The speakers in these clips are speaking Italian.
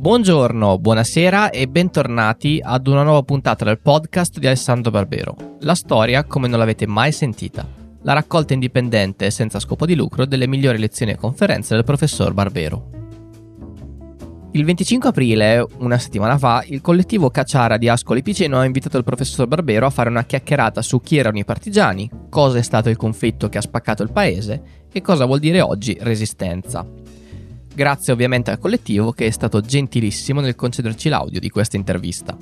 Buongiorno, buonasera e bentornati ad una nuova puntata del podcast di Alessandro Barbero. La storia come non l'avete mai sentita. La raccolta indipendente e senza scopo di lucro delle migliori lezioni e conferenze del professor Barbero. Il 25 aprile, una settimana fa, il collettivo Cacciara di Ascoli Piceno ha invitato il professor Barbero a fare una chiacchierata su chi erano i partigiani, cosa è stato il conflitto che ha spaccato il paese e cosa vuol dire oggi resistenza. Grazie ovviamente al collettivo che è stato gentilissimo nel concederci l'audio di questa intervista.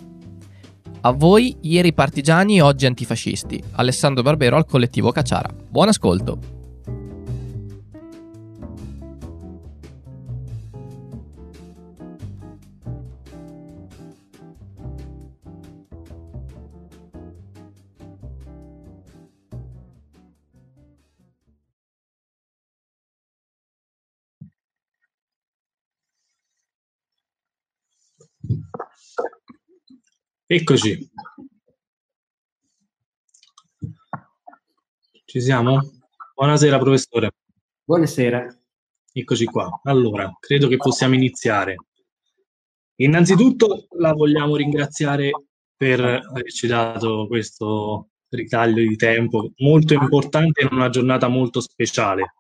A voi, ieri partigiani, oggi antifascisti. Alessandro Barbero al collettivo Cacciara. Buon ascolto! Eccoci. Ci siamo? Buonasera professore. Buonasera. Eccoci qua. Allora, credo che possiamo iniziare. Innanzitutto la vogliamo ringraziare per averci dato questo ritaglio di tempo molto importante in una giornata molto speciale.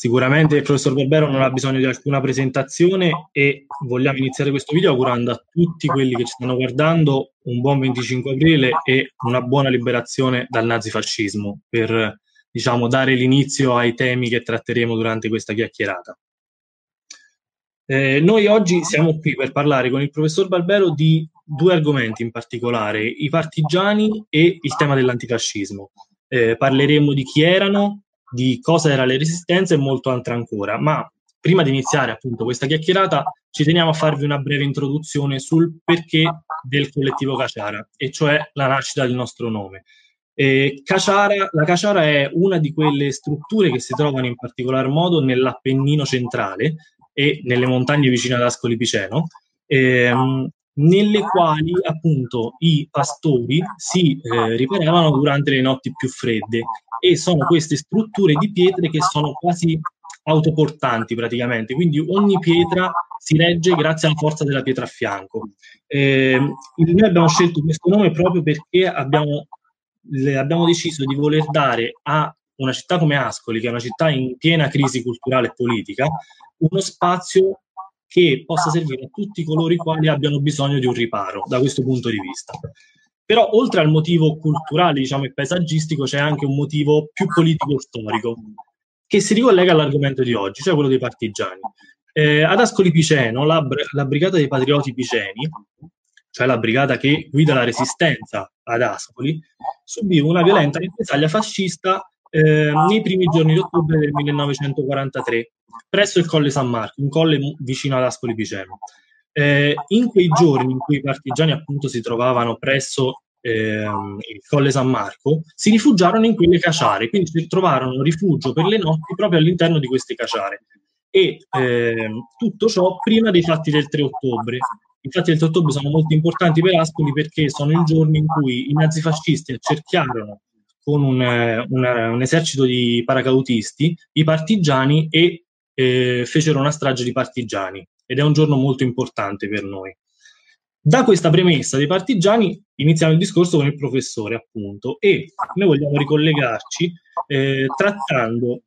Sicuramente il professor Barbero non ha bisogno di alcuna presentazione e vogliamo iniziare questo video augurando a tutti quelli che ci stanno guardando un buon 25 aprile e una buona liberazione dal nazifascismo per diciamo, dare l'inizio ai temi che tratteremo durante questa chiacchierata. Eh, noi oggi siamo qui per parlare con il professor Barbero di due argomenti in particolare, i partigiani e il tema dell'antifascismo. Eh, parleremo di chi erano, di cosa era la resistenza e molto altro ancora. Ma prima di iniziare appunto questa chiacchierata ci teniamo a farvi una breve introduzione sul perché del collettivo Caciara, e cioè la nascita del nostro nome. Caciara, la Caciara è una di quelle strutture che si trovano in particolar modo nell'Appennino centrale e nelle montagne vicine ad Ascoli Piceno, ehm, nelle quali appunto i pastori si eh, riparavano durante le notti più fredde e sono queste strutture di pietre che sono quasi autoportanti praticamente, quindi ogni pietra si regge grazie alla forza della pietra a fianco. Eh, noi abbiamo scelto questo nome proprio perché abbiamo, le, abbiamo deciso di voler dare a una città come Ascoli, che è una città in piena crisi culturale e politica, uno spazio che possa servire a tutti coloro i quali abbiano bisogno di un riparo da questo punto di vista. Però oltre al motivo culturale, diciamo, e paesaggistico, c'è anche un motivo più politico e storico, che si ricollega all'argomento di oggi, cioè quello dei partigiani. Eh, ad Ascoli Piceno, la, la Brigata dei Patrioti Piceni, cioè la brigata che guida la resistenza ad Ascoli, subì una violenta represaglia fascista eh, nei primi giorni di ottobre del 1943 presso il Colle San Marco, un colle vicino ad Ascoli Piceno. Eh, in quei giorni in cui i partigiani appunto si trovavano presso ehm, il Colle San Marco, si rifugiarono in quelle caciare, quindi trovarono rifugio per le notti proprio all'interno di queste caciare. E ehm, tutto ciò prima dei fatti del 3 ottobre. I fatti del 3 ottobre sono molto importanti per Ascoli perché sono il giorno in cui i nazifascisti accerchiarono con un, una, un esercito di paracautisti i partigiani e eh, fecero una strage di partigiani ed è un giorno molto importante per noi. Da questa premessa dei partigiani iniziamo il discorso con il professore, appunto, e noi vogliamo ricollegarci eh, trattando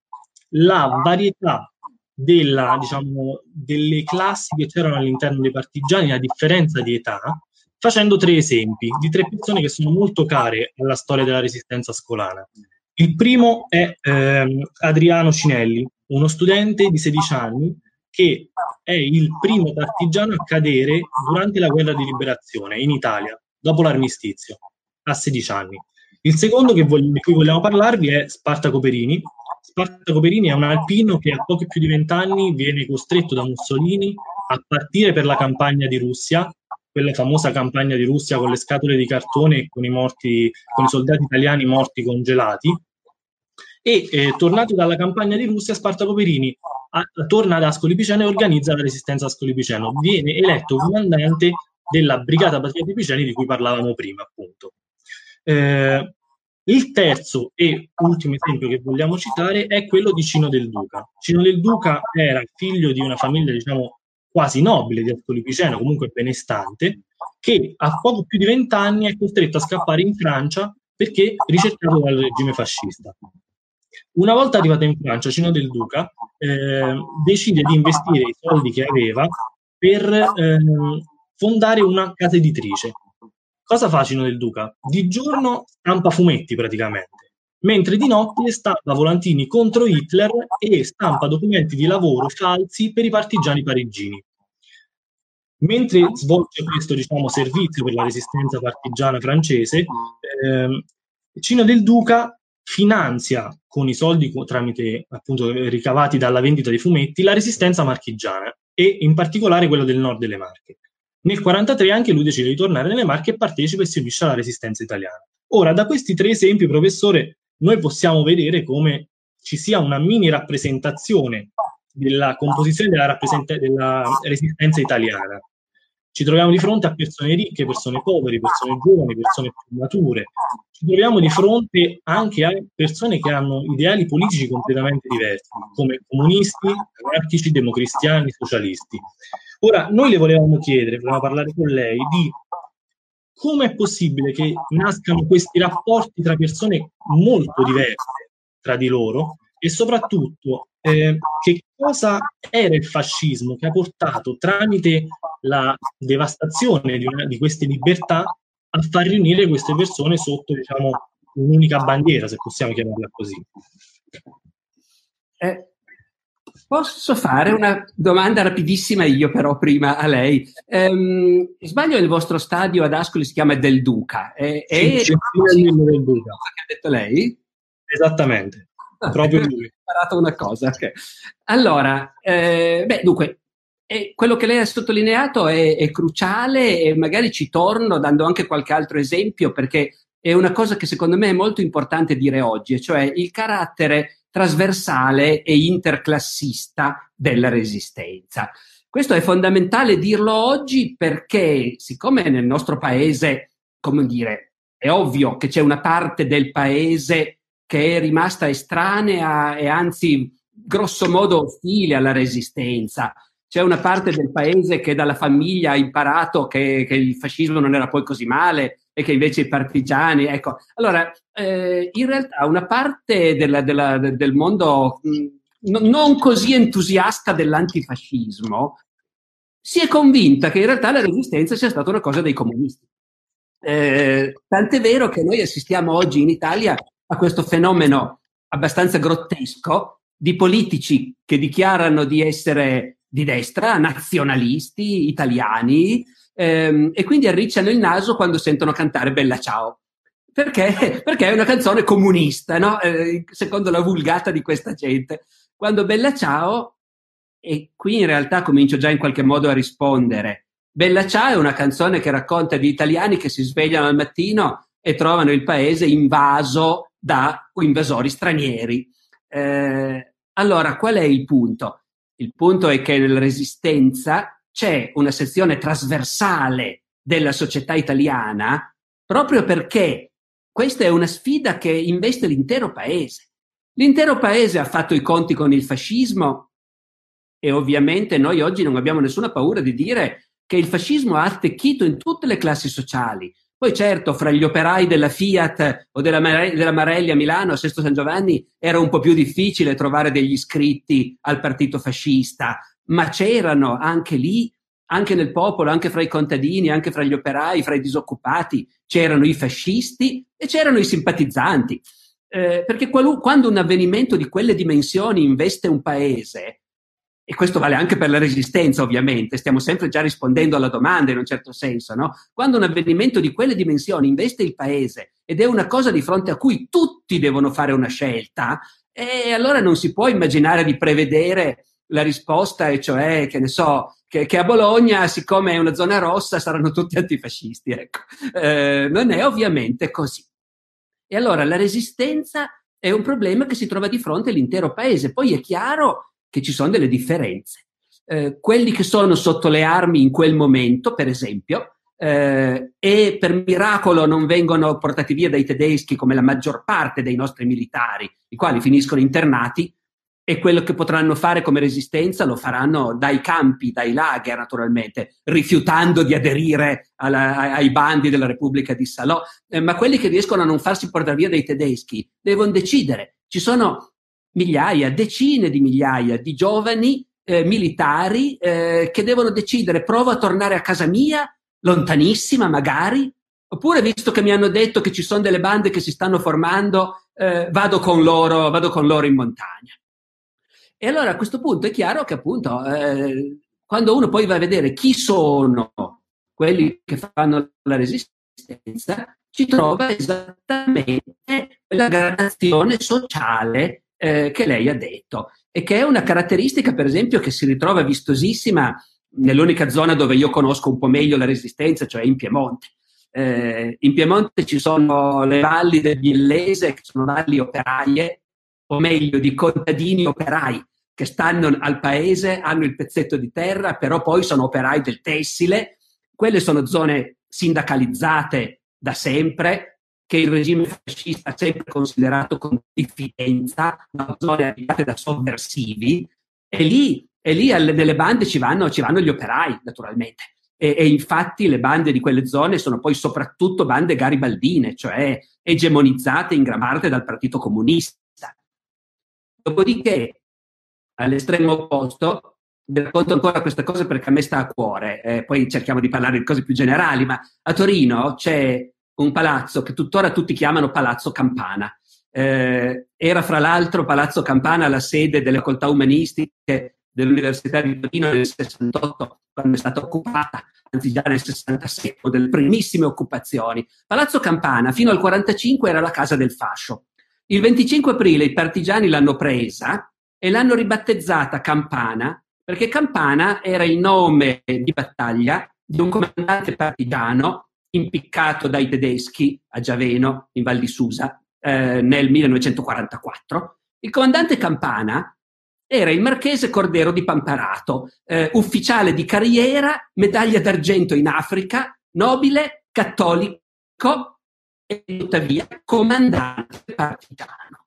la varietà della, diciamo, delle classi che c'erano all'interno dei partigiani, a differenza di età, facendo tre esempi di tre persone che sono molto care alla storia della resistenza scolana. Il primo è ehm, Adriano Cinelli, uno studente di 16 anni che è il primo partigiano a cadere durante la guerra di liberazione in Italia, dopo l'armistizio, a 16 anni. Il secondo che voglio, di cui vogliamo parlarvi è Spartaco Perini. Spartaco Perini è un alpino che a pochi più di vent'anni viene costretto da Mussolini a partire per la campagna di Russia, quella famosa campagna di Russia con le scatole di cartone e con i, morti, con i soldati italiani morti congelati, e eh, tornato dalla campagna di Russia, Spartaco Perini a, torna ad Ascoli Piceno e organizza la resistenza a Ascoli Piceno. Viene eletto comandante della Brigata Patrioti Piceni di cui parlavamo prima, appunto. Eh, il terzo e ultimo esempio che vogliamo citare è quello di Cino del Duca. Cino del Duca era figlio di una famiglia, diciamo, quasi nobile di Ascoli Piceno, comunque benestante, che a poco più di vent'anni è costretto a scappare in Francia perché ricercato dal regime fascista. Una volta arrivato in Francia, Cino del Duca eh, decide di investire i soldi che aveva per eh, fondare una casa editrice. Cosa fa Cino del Duca? Di giorno stampa fumetti praticamente, mentre di notte stampa volantini contro Hitler e stampa documenti di lavoro falsi per i partigiani parigini. Mentre svolge questo diciamo, servizio per la resistenza partigiana francese, eh, Cino del Duca finanzia con i soldi tramite appunto ricavati dalla vendita dei fumetti la resistenza marchigiana e in particolare quella del nord delle Marche. Nel 1943 anche lui decide di tornare nelle Marche e partecipa e si unisce alla resistenza italiana. Ora, da questi tre esempi, professore, noi possiamo vedere come ci sia una mini rappresentazione della composizione della, rappresenta- della resistenza italiana ci troviamo di fronte a persone ricche, persone povere, persone giovani, persone più mature. Ci troviamo di fronte anche a persone che hanno ideali politici completamente diversi, come comunisti, anarchici, democristiani, socialisti. Ora, noi le volevamo chiedere, volevamo parlare con lei, di come è possibile che nascano questi rapporti tra persone molto diverse tra di loro e soprattutto eh, che cosa era il fascismo che ha portato tramite la devastazione di, una, di queste libertà a far riunire queste persone sotto diciamo, un'unica bandiera, se possiamo chiamarla così. Eh, posso fare una domanda rapidissima io però prima a lei. Ehm, sbaglio il vostro stadio ad Ascoli si chiama Del Duca. Sì, è, sì, è il del Duca. Che ha detto lei? Esattamente. Proprio lui. Imparato una cosa. Okay. Allora, eh, beh, dunque, eh, quello che lei ha sottolineato è, è, cruciale e magari ci torno dando anche qualche altro esempio perché è una cosa che secondo me è molto importante dire oggi, cioè il carattere trasversale e interclassista della resistenza. Questo è fondamentale dirlo oggi perché, siccome nel nostro paese, come dire, è ovvio che c'è una parte del paese che è rimasta estranea e anzi grosso modo ostile alla resistenza. C'è una parte del paese che dalla famiglia ha imparato che, che il fascismo non era poi così male e che invece i partigiani, ecco. Allora, eh, in realtà una parte della, della, del mondo mh, non così entusiasta dell'antifascismo si è convinta che in realtà la resistenza sia stata una cosa dei comunisti. Eh, tant'è vero che noi assistiamo oggi in Italia a questo fenomeno abbastanza grottesco di politici che dichiarano di essere di destra, nazionalisti, italiani, ehm, e quindi arricciano il naso quando sentono cantare Bella Ciao. Perché? Perché è una canzone comunista, no? eh, secondo la vulgata di questa gente. Quando Bella Ciao, e qui in realtà comincio già in qualche modo a rispondere, Bella Ciao è una canzone che racconta di italiani che si svegliano al mattino e trovano il paese invaso da invasori stranieri. Eh, allora, qual è il punto? Il punto è che nella resistenza c'è una sezione trasversale della società italiana proprio perché questa è una sfida che investe l'intero paese. L'intero paese ha fatto i conti con il fascismo e ovviamente noi oggi non abbiamo nessuna paura di dire che il fascismo ha attecchito in tutte le classi sociali, poi certo, fra gli operai della Fiat o della, della Marelli a Milano, a Sesto San Giovanni, era un po' più difficile trovare degli iscritti al partito fascista, ma c'erano anche lì, anche nel popolo, anche fra i contadini, anche fra gli operai, fra i disoccupati, c'erano i fascisti e c'erano i simpatizzanti. Eh, perché qualu- quando un avvenimento di quelle dimensioni investe un paese, e questo vale anche per la resistenza, ovviamente, stiamo sempre già rispondendo alla domanda in un certo senso, no? Quando un avvenimento di quelle dimensioni investe il paese ed è una cosa di fronte a cui tutti devono fare una scelta, e allora non si può immaginare di prevedere la risposta, e cioè, che ne so, che, che a Bologna, siccome è una zona rossa, saranno tutti antifascisti. Ecco. Eh, non è ovviamente così. E allora la resistenza è un problema che si trova di fronte all'intero paese. Poi è chiaro che ci sono delle differenze. Eh, quelli che sono sotto le armi in quel momento, per esempio, eh, e per miracolo non vengono portati via dai tedeschi come la maggior parte dei nostri militari, i quali finiscono internati, e quello che potranno fare come resistenza lo faranno dai campi, dai lager naturalmente, rifiutando di aderire alla, ai bandi della Repubblica di Salò, eh, ma quelli che riescono a non farsi portare via dai tedeschi devono decidere. Ci sono migliaia, decine di migliaia di giovani eh, militari eh, che devono decidere provo a tornare a casa mia, lontanissima magari, oppure visto che mi hanno detto che ci sono delle bande che si stanno formando, eh, vado, con loro, vado con loro in montagna. E allora a questo punto è chiaro che appunto eh, quando uno poi va a vedere chi sono quelli che fanno la resistenza, ci trova esattamente la gradazione sociale eh, che lei ha detto e che è una caratteristica, per esempio, che si ritrova vistosissima nell'unica zona dove io conosco un po' meglio la resistenza, cioè in Piemonte. Eh, in Piemonte ci sono le valli del Biellese, che sono valli operaie, o meglio di contadini operai, che stanno al paese, hanno il pezzetto di terra, però poi sono operai del tessile. Quelle sono zone sindacalizzate da sempre, che il regime fascista ha sempre considerato con diffidenza, zone abitate da sovversivi, e lì, e lì alle, nelle bande ci vanno, ci vanno gli operai, naturalmente. E, e, infatti le bande di quelle zone sono poi soprattutto bande garibaldine, cioè egemonizzate in gran parte dal Partito Comunista. Dopodiché all'estremo opposto, vi racconto ancora questa cosa perché a me sta a cuore, eh, poi cerchiamo di parlare di cose più generali, ma a Torino c'è un palazzo che tuttora tutti chiamano Palazzo Campana. Eh, era fra l'altro Palazzo Campana la sede delle facoltà umanistiche dell'Università di Torino nel 68, quando è stata occupata, anzi già nel 67, delle primissime occupazioni. Palazzo Campana fino al 45 era la casa del fascio. Il 25 aprile i partigiani l'hanno presa e l'hanno ribattezzata Campana perché Campana era il nome di battaglia di un comandante partigiano impiccato dai tedeschi a Giaveno, in Val di Susa, eh, nel 1944. Il comandante Campana era il marchese Cordero di Pamparato, eh, ufficiale di carriera, medaglia d'argento in Africa, nobile, cattolico e tuttavia comandante partigiano.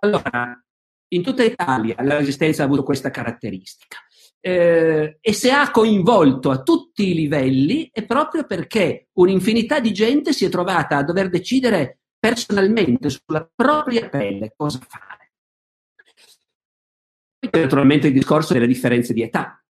Allora, in tutta Italia la resistenza ha avuto questa caratteristica. Eh, e se ha coinvolto a tutti i livelli è proprio perché un'infinità di gente si è trovata a dover decidere personalmente sulla propria pelle cosa fare. Poi naturalmente il discorso delle differenze di età.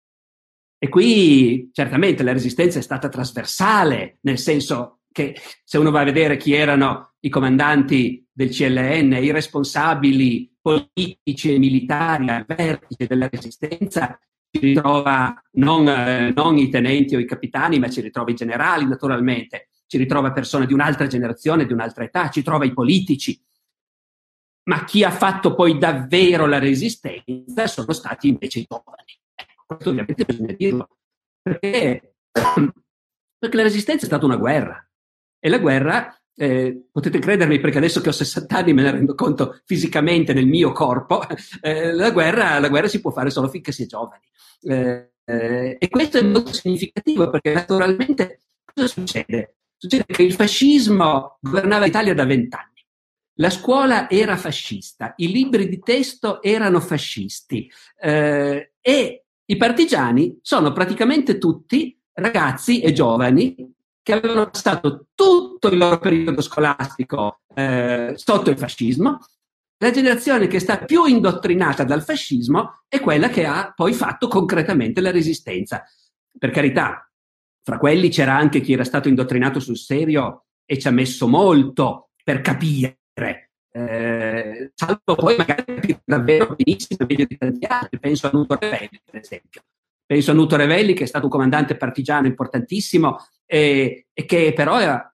E qui certamente la resistenza è stata trasversale, nel senso che se uno va a vedere chi erano i comandanti del CLN, i responsabili politici e militari al vertice della resistenza, ritrova non, eh, non, i tenenti o i capitani, ma ci ritrova i generali naturalmente, ci ritrova persone di un'altra generazione, di un'altra età, ci trova i politici. Ma chi ha fatto poi davvero la resistenza sono stati invece i giovani. Ecco, questo ovviamente bisogna dirlo, perché, perché la resistenza è stata una guerra. E la guerra eh, potete credermi perché adesso che ho 60 anni me ne rendo conto fisicamente nel mio corpo, eh, la, guerra, la, guerra, si può fare solo finché si è giovani. Eh, e questo è molto significativo perché naturalmente cosa succede? Succede che il fascismo governava l'Italia da vent'anni. La scuola era fascista, i libri di testo erano fascisti eh, e i partigiani sono praticamente tutti ragazzi e giovani che avevano passato tutto il loro periodo scolastico eh, sotto il fascismo. La generazione che è stata più indottrinata dal fascismo è quella che ha poi fatto concretamente la resistenza. Per carità, fra quelli c'era anche chi era stato indottrinato sul serio e ci ha messo molto per capire. Eh, salvo poi magari davvero benissimo, meglio di tanti altri, penso a Nuto Revelli, per esempio. Penso a Nuto Revelli, che è stato un comandante partigiano importantissimo e, e che però era,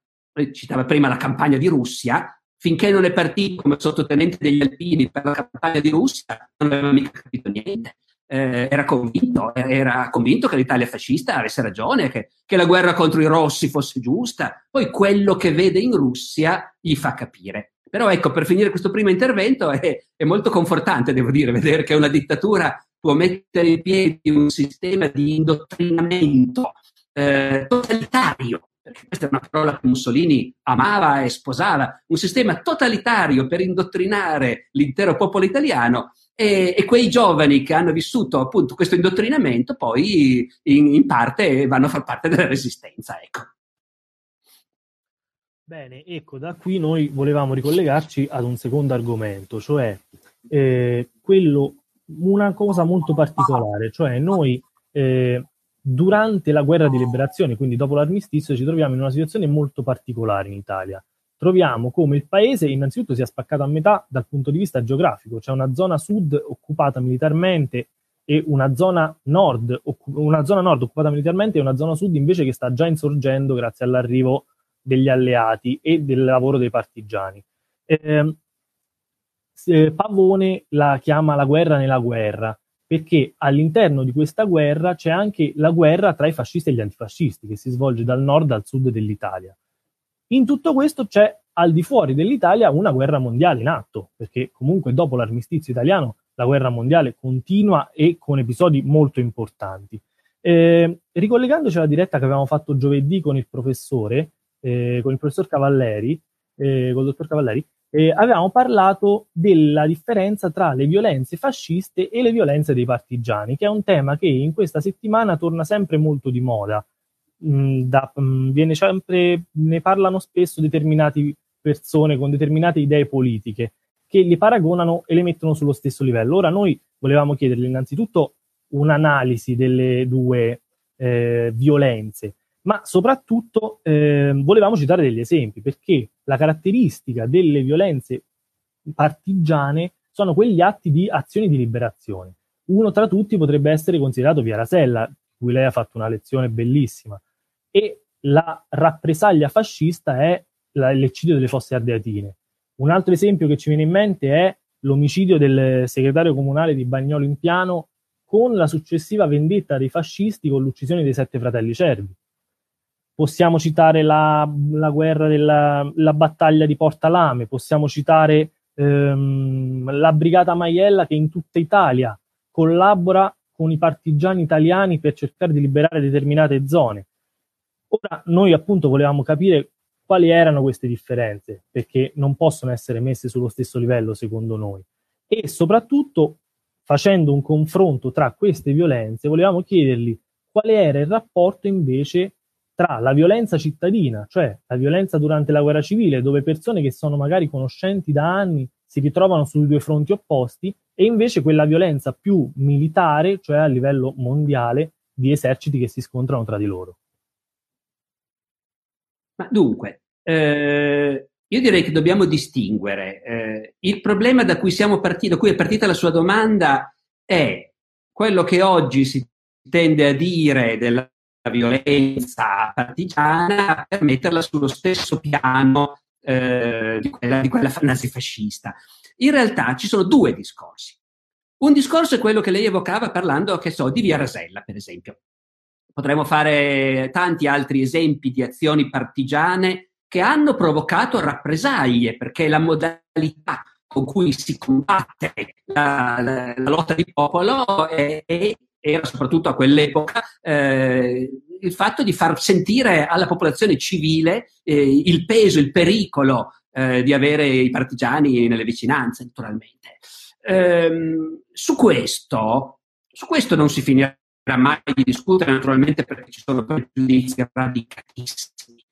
citava prima la campagna di Russia, finché non è partito come sottotenente degli Alpini per la campagna di Russia, non aveva mica capito niente. Eh, era, convinto, era convinto che l'Italia fascista avesse ragione, che, che, la guerra contro i rossi fosse giusta. Poi quello che vede in Russia gli fa capire. Però ecco, per finire questo primo intervento è, è molto confortante, devo dire, vedere che una dittatura può mettere in piedi un sistema di indottrinamento eh, totalitario, perché questa è una parola che Mussolini amava e sposava, un sistema totalitario per indottrinare l'intero popolo italiano e, e, quei giovani che hanno vissuto appunto questo indottrinamento poi in, in parte vanno a far parte della resistenza. Ecco. Bene, ecco, da qui noi volevamo ricollegarci ad un secondo argomento, cioè eh, quello, una cosa molto particolare, cioè noi eh, durante la guerra di liberazione, quindi dopo l'armistizio, ci troviamo in una situazione molto particolare in Italia. Troviamo come il paese innanzitutto sia spaccato a metà dal punto di vista geografico, c'è una zona sud occupata militarmente e una zona nord, una zona nord occupata militarmente e una zona sud invece che sta già insorgendo grazie all'arrivo degli alleati e del lavoro dei partigiani. Eh, Pavone la chiama la guerra nella guerra, perché all'interno di questa guerra c'è anche la guerra tra i fascisti e gli antifascisti, che si svolge dal nord al sud dell'Italia. In tutto questo c'è al di fuori dell'Italia una guerra mondiale in atto, perché comunque dopo l'armistizio italiano la guerra mondiale continua e con episodi molto importanti. Eh, ricollegandoci alla diretta che avevamo fatto giovedì con il professore, eh, con il professor Cavalleri, eh, con il dottor Cavalleri, eh, avevamo parlato della differenza tra le violenze fasciste e le violenze dei partigiani, che è un tema che in questa settimana torna sempre molto di moda. Mm, da, mm, sempre, ne parlano spesso determinate persone con determinate idee politiche che li paragonano e le mettono sullo stesso livello. Ora noi volevamo chiedergli innanzitutto un'analisi delle due eh, violenze, ma soprattutto eh, volevamo citare degli esempi, perché la caratteristica delle violenze partigiane sono quegli atti di azioni di liberazione. Uno tra tutti potrebbe essere considerato Via Rasella, cui lei ha fatto una lezione bellissima, e la rappresaglia fascista è l'eccidio delle fosse ardeatine. Un altro esempio che ci viene in mente è l'omicidio del segretario comunale di Bagnolo in Piano con la successiva vendetta dei fascisti con l'uccisione dei sette fratelli cervi. Possiamo citare la, la guerra della la battaglia di Porta Lame, possiamo citare ehm, la brigata Maiella che in tutta Italia collabora con i partigiani italiani per cercare di liberare determinate zone. Ora noi appunto volevamo capire quali erano queste differenze, perché non possono essere messe sullo stesso livello secondo noi. E soprattutto, facendo un confronto tra queste violenze, volevamo chiedergli quale era il rapporto invece tra la violenza cittadina, cioè la violenza durante la guerra civile, dove persone che sono magari conoscenti da anni si ritrovano sui due fronti opposti, e invece quella violenza più militare, cioè a livello mondiale, di eserciti che si scontrano tra di loro. Ma dunque, eh, io direi che dobbiamo distinguere. Eh, il problema da cui siamo partiti, da cui è partita la sua domanda, è quello che oggi si tende a dire della violenza partigiana per metterla sullo stesso piano eh, di, quella, di quella nazifascista. In realtà ci sono due discorsi. Un discorso è quello che lei evocava parlando, che so, di Via Rasella, per esempio. Potremmo fare tanti altri esempi di azioni partigiane che hanno provocato rappresaglie, perché la modalità con cui si combatte la, la, la lotta di popolo è, è, era soprattutto a quell'epoca eh, il fatto di far sentire alla popolazione civile eh, il peso, il pericolo eh, di avere i partigiani nelle vicinanze, naturalmente. Ehm, su questo, su questo non si finirà mai di discutere naturalmente perché ci sono pregiudizi radicalissimi.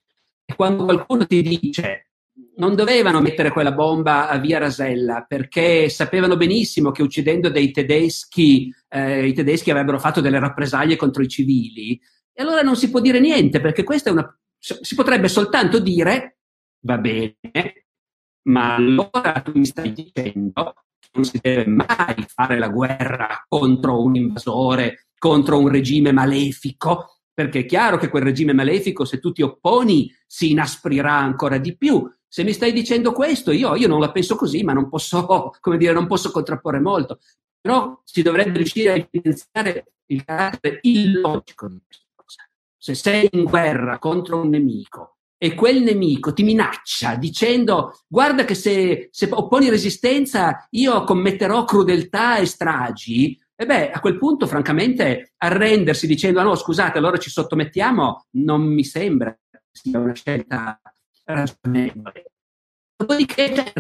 E quando qualcuno ti dice non dovevano mettere quella bomba a via Rasella perché sapevano benissimo che uccidendo dei tedeschi, eh, i tedeschi avrebbero fatto delle rappresaglie contro i civili, e allora non si può dire niente perché questa è una. Si potrebbe soltanto dire va bene, ma allora tu mi stai dicendo che non si deve mai fare la guerra contro un invasore contro un regime malefico, perché è chiaro che quel regime malefico, se tu ti opponi, si inasprirà ancora di più. Se mi stai dicendo questo, io, io non la penso così, ma non posso, come dire, non posso contrapporre molto. Però si dovrebbe riuscire a evidenziare il carattere illogico di questa cosa. Se sei in guerra contro un nemico e quel nemico ti minaccia dicendo guarda che se, se opponi resistenza io commetterò crudeltà e stragi, e beh, a quel punto, francamente, arrendersi dicendo: ah, no, scusate, allora ci sottomettiamo, non mi sembra sia una scelta ragionevole. Dopodiché,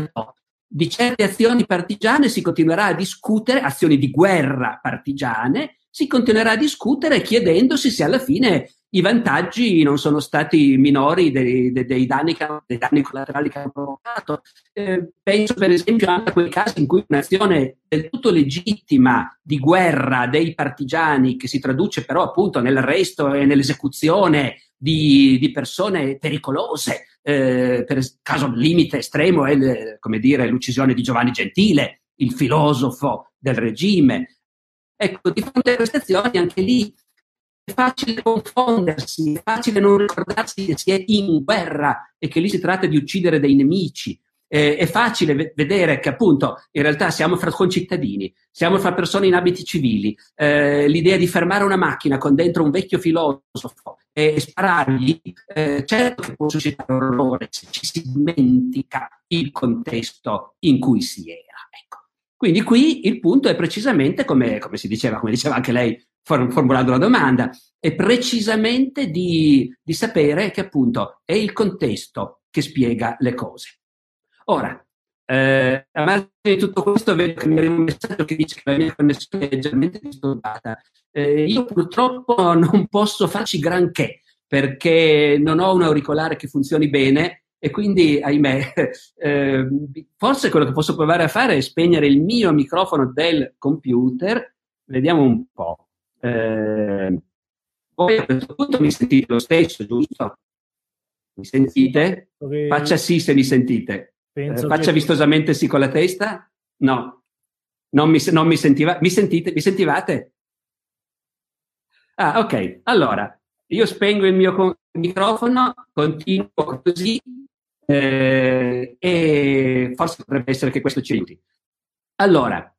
di certe azioni partigiane si continuerà a discutere, azioni di guerra partigiane, si continuerà a discutere chiedendosi se alla fine i vantaggi non sono stati minori dei, dei, dei, danni, dei danni, collaterali che hanno provocato. Eh, penso per esempio anche a quei casi in cui un'azione del tutto legittima di guerra dei partigiani, che si traduce però appunto nell'arresto e nell'esecuzione di, di persone pericolose, eh, per caso limite estremo è come dire, l'uccisione di Giovanni Gentile, il filosofo del regime. Ecco, di fronte a queste azioni anche lì è facile confondersi, è facile non ricordarsi che si è in guerra e che lì si tratta di uccidere dei nemici. Eh, è facile v- vedere che appunto in realtà siamo fra concittadini, siamo fra persone in abiti civili. Eh, l'idea di fermare una macchina con dentro un vecchio filosofo e sparargli, eh, certo che può suscitare orrore se ci si dimentica il contesto in cui si era. Ecco. Quindi qui il punto è precisamente come, come si diceva, come diceva anche lei formulando la domanda, è precisamente di, di sapere che appunto è il contesto che spiega le cose. Ora, eh, a margine di tutto questo vedo che mi arriva un messaggio che dice che la mia connessione è leggermente disturbata. Eh, io purtroppo non posso farci granché perché non ho un auricolare che funzioni bene e quindi, ahimè, eh, forse quello che posso provare a fare è spegnere il mio microfono del computer. Vediamo un po'. Eh, voi a questo punto mi sentite lo stesso, giusto? Mi sentite? Faccia sì se mi sentite. Eh, faccia che... vistosamente sì con la testa? No. Non mi, non mi sentiva. Mi sentite? Mi sentivate? Ah, ok. Allora, io spengo il mio microfono, continuo così eh, e forse potrebbe essere che questo ci aiuti. Allora,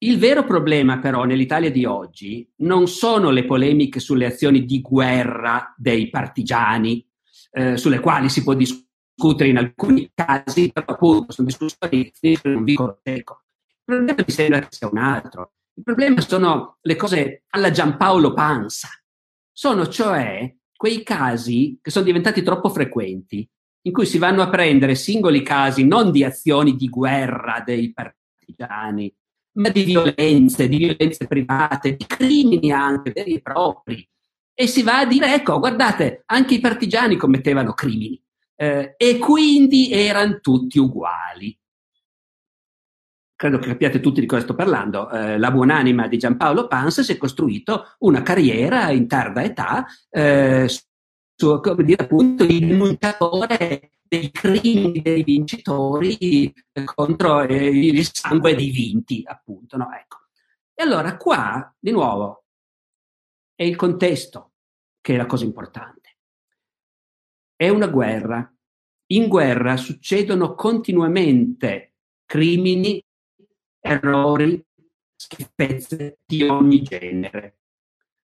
il vero problema però nell'Italia di oggi non sono le polemiche sulle azioni di guerra dei partigiani, eh, sulle quali si può discutere in alcuni casi, però appunto sono discussioni che non dicono ecco. Il problema mi sembra che sia un altro. Il problema sono le cose alla Giampaolo Panza. Sono cioè quei casi che sono diventati troppo frequenti, in cui si vanno a prendere singoli casi non di azioni di guerra dei partigiani, ma di violenze, di violenze private, di crimini anche veri e propri. E si va a dire, ecco, guardate, anche i partigiani commettevano crimini eh, e quindi erano tutti uguali. Credo che capiate tutti di cosa sto parlando. Eh, la buonanima di Giampaolo Pans si è costruito una carriera in tarda età eh, su, come dire, appunto, il denunciatore dei crimini dei vincitori eh, contro eh, il sangue dei vinti, appunto. No? Ecco. E allora qua, di nuovo, è il contesto che è la cosa importante. È una guerra. In guerra succedono continuamente crimini, errori, schifezze di ogni genere.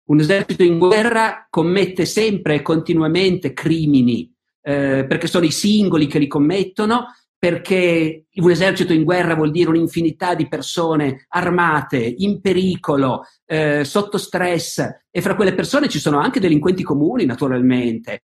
Un esercito in guerra commette sempre e continuamente crimini eh, perché sono i singoli che li commettono, perché un esercito in guerra vuol dire un'infinità di persone armate, in pericolo, eh, sotto stress e fra quelle persone ci sono anche delinquenti comuni naturalmente,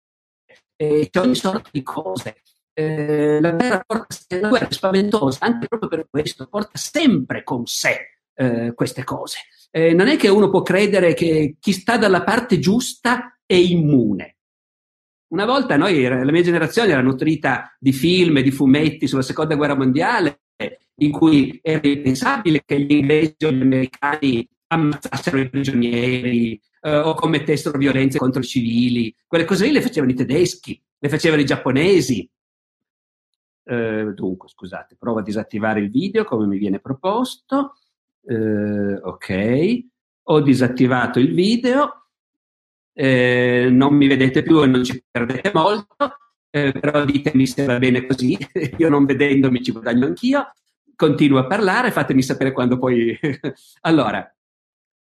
e c'è ogni sorta di cose. Eh, la, guerra porta, la guerra è spaventosa anche proprio per questo, porta sempre con sé eh, queste cose. Eh, non è che uno può credere che chi sta dalla parte giusta è immune. Una volta noi, la mia generazione era nutrita di film e di fumetti sulla seconda guerra mondiale, in cui era impensabile che gli inglesi o gli americani ammazzassero i prigionieri eh, o commettessero violenze contro i civili. Quelle cose lì le facevano i tedeschi, le facevano i giapponesi. Eh, dunque, scusate, provo a disattivare il video come mi viene proposto. Eh, ok, ho disattivato il video eh, non mi vedete più e non ci perdete molto, eh, però ditemi se va bene così, io non vedendomi ci guadagno anch'io, continuo a parlare, fatemi sapere quando poi... allora,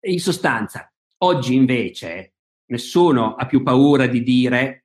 in sostanza, oggi invece nessuno ha più paura di dire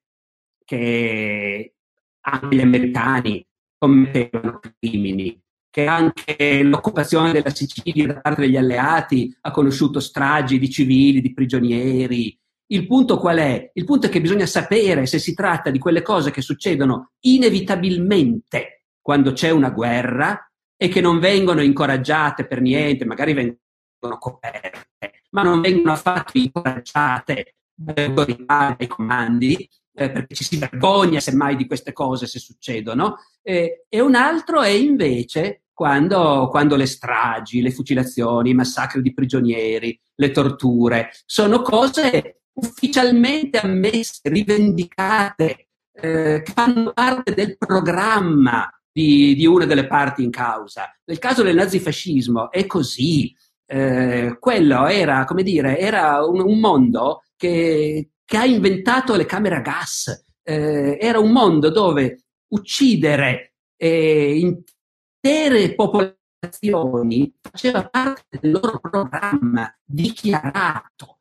che anche gli americani commettevano crimini, che anche l'occupazione della Sicilia da parte degli alleati ha conosciuto stragi di civili, di prigionieri, il punto qual è? Il punto è che bisogna sapere se si tratta di quelle cose che succedono inevitabilmente quando c'è una guerra e che non vengono incoraggiate per niente, magari vengono coperte, ma non vengono affatto incoraggiate dai comandi, eh, perché ci si vergogna semmai di queste cose se succedono, eh, e un altro è invece quando, quando, le stragi, le fucilazioni, i massacri di prigionieri, le torture, sono cose ufficialmente ammesse, rivendicate, eh, che fanno parte del programma di, di, una delle parti in causa. Nel caso del nazifascismo è così. Eh, quello era, come dire, era un, un mondo che, che, ha inventato le camere a gas. Eh, era un mondo dove uccidere eh, intere popolazioni faceva parte del loro programma dichiarato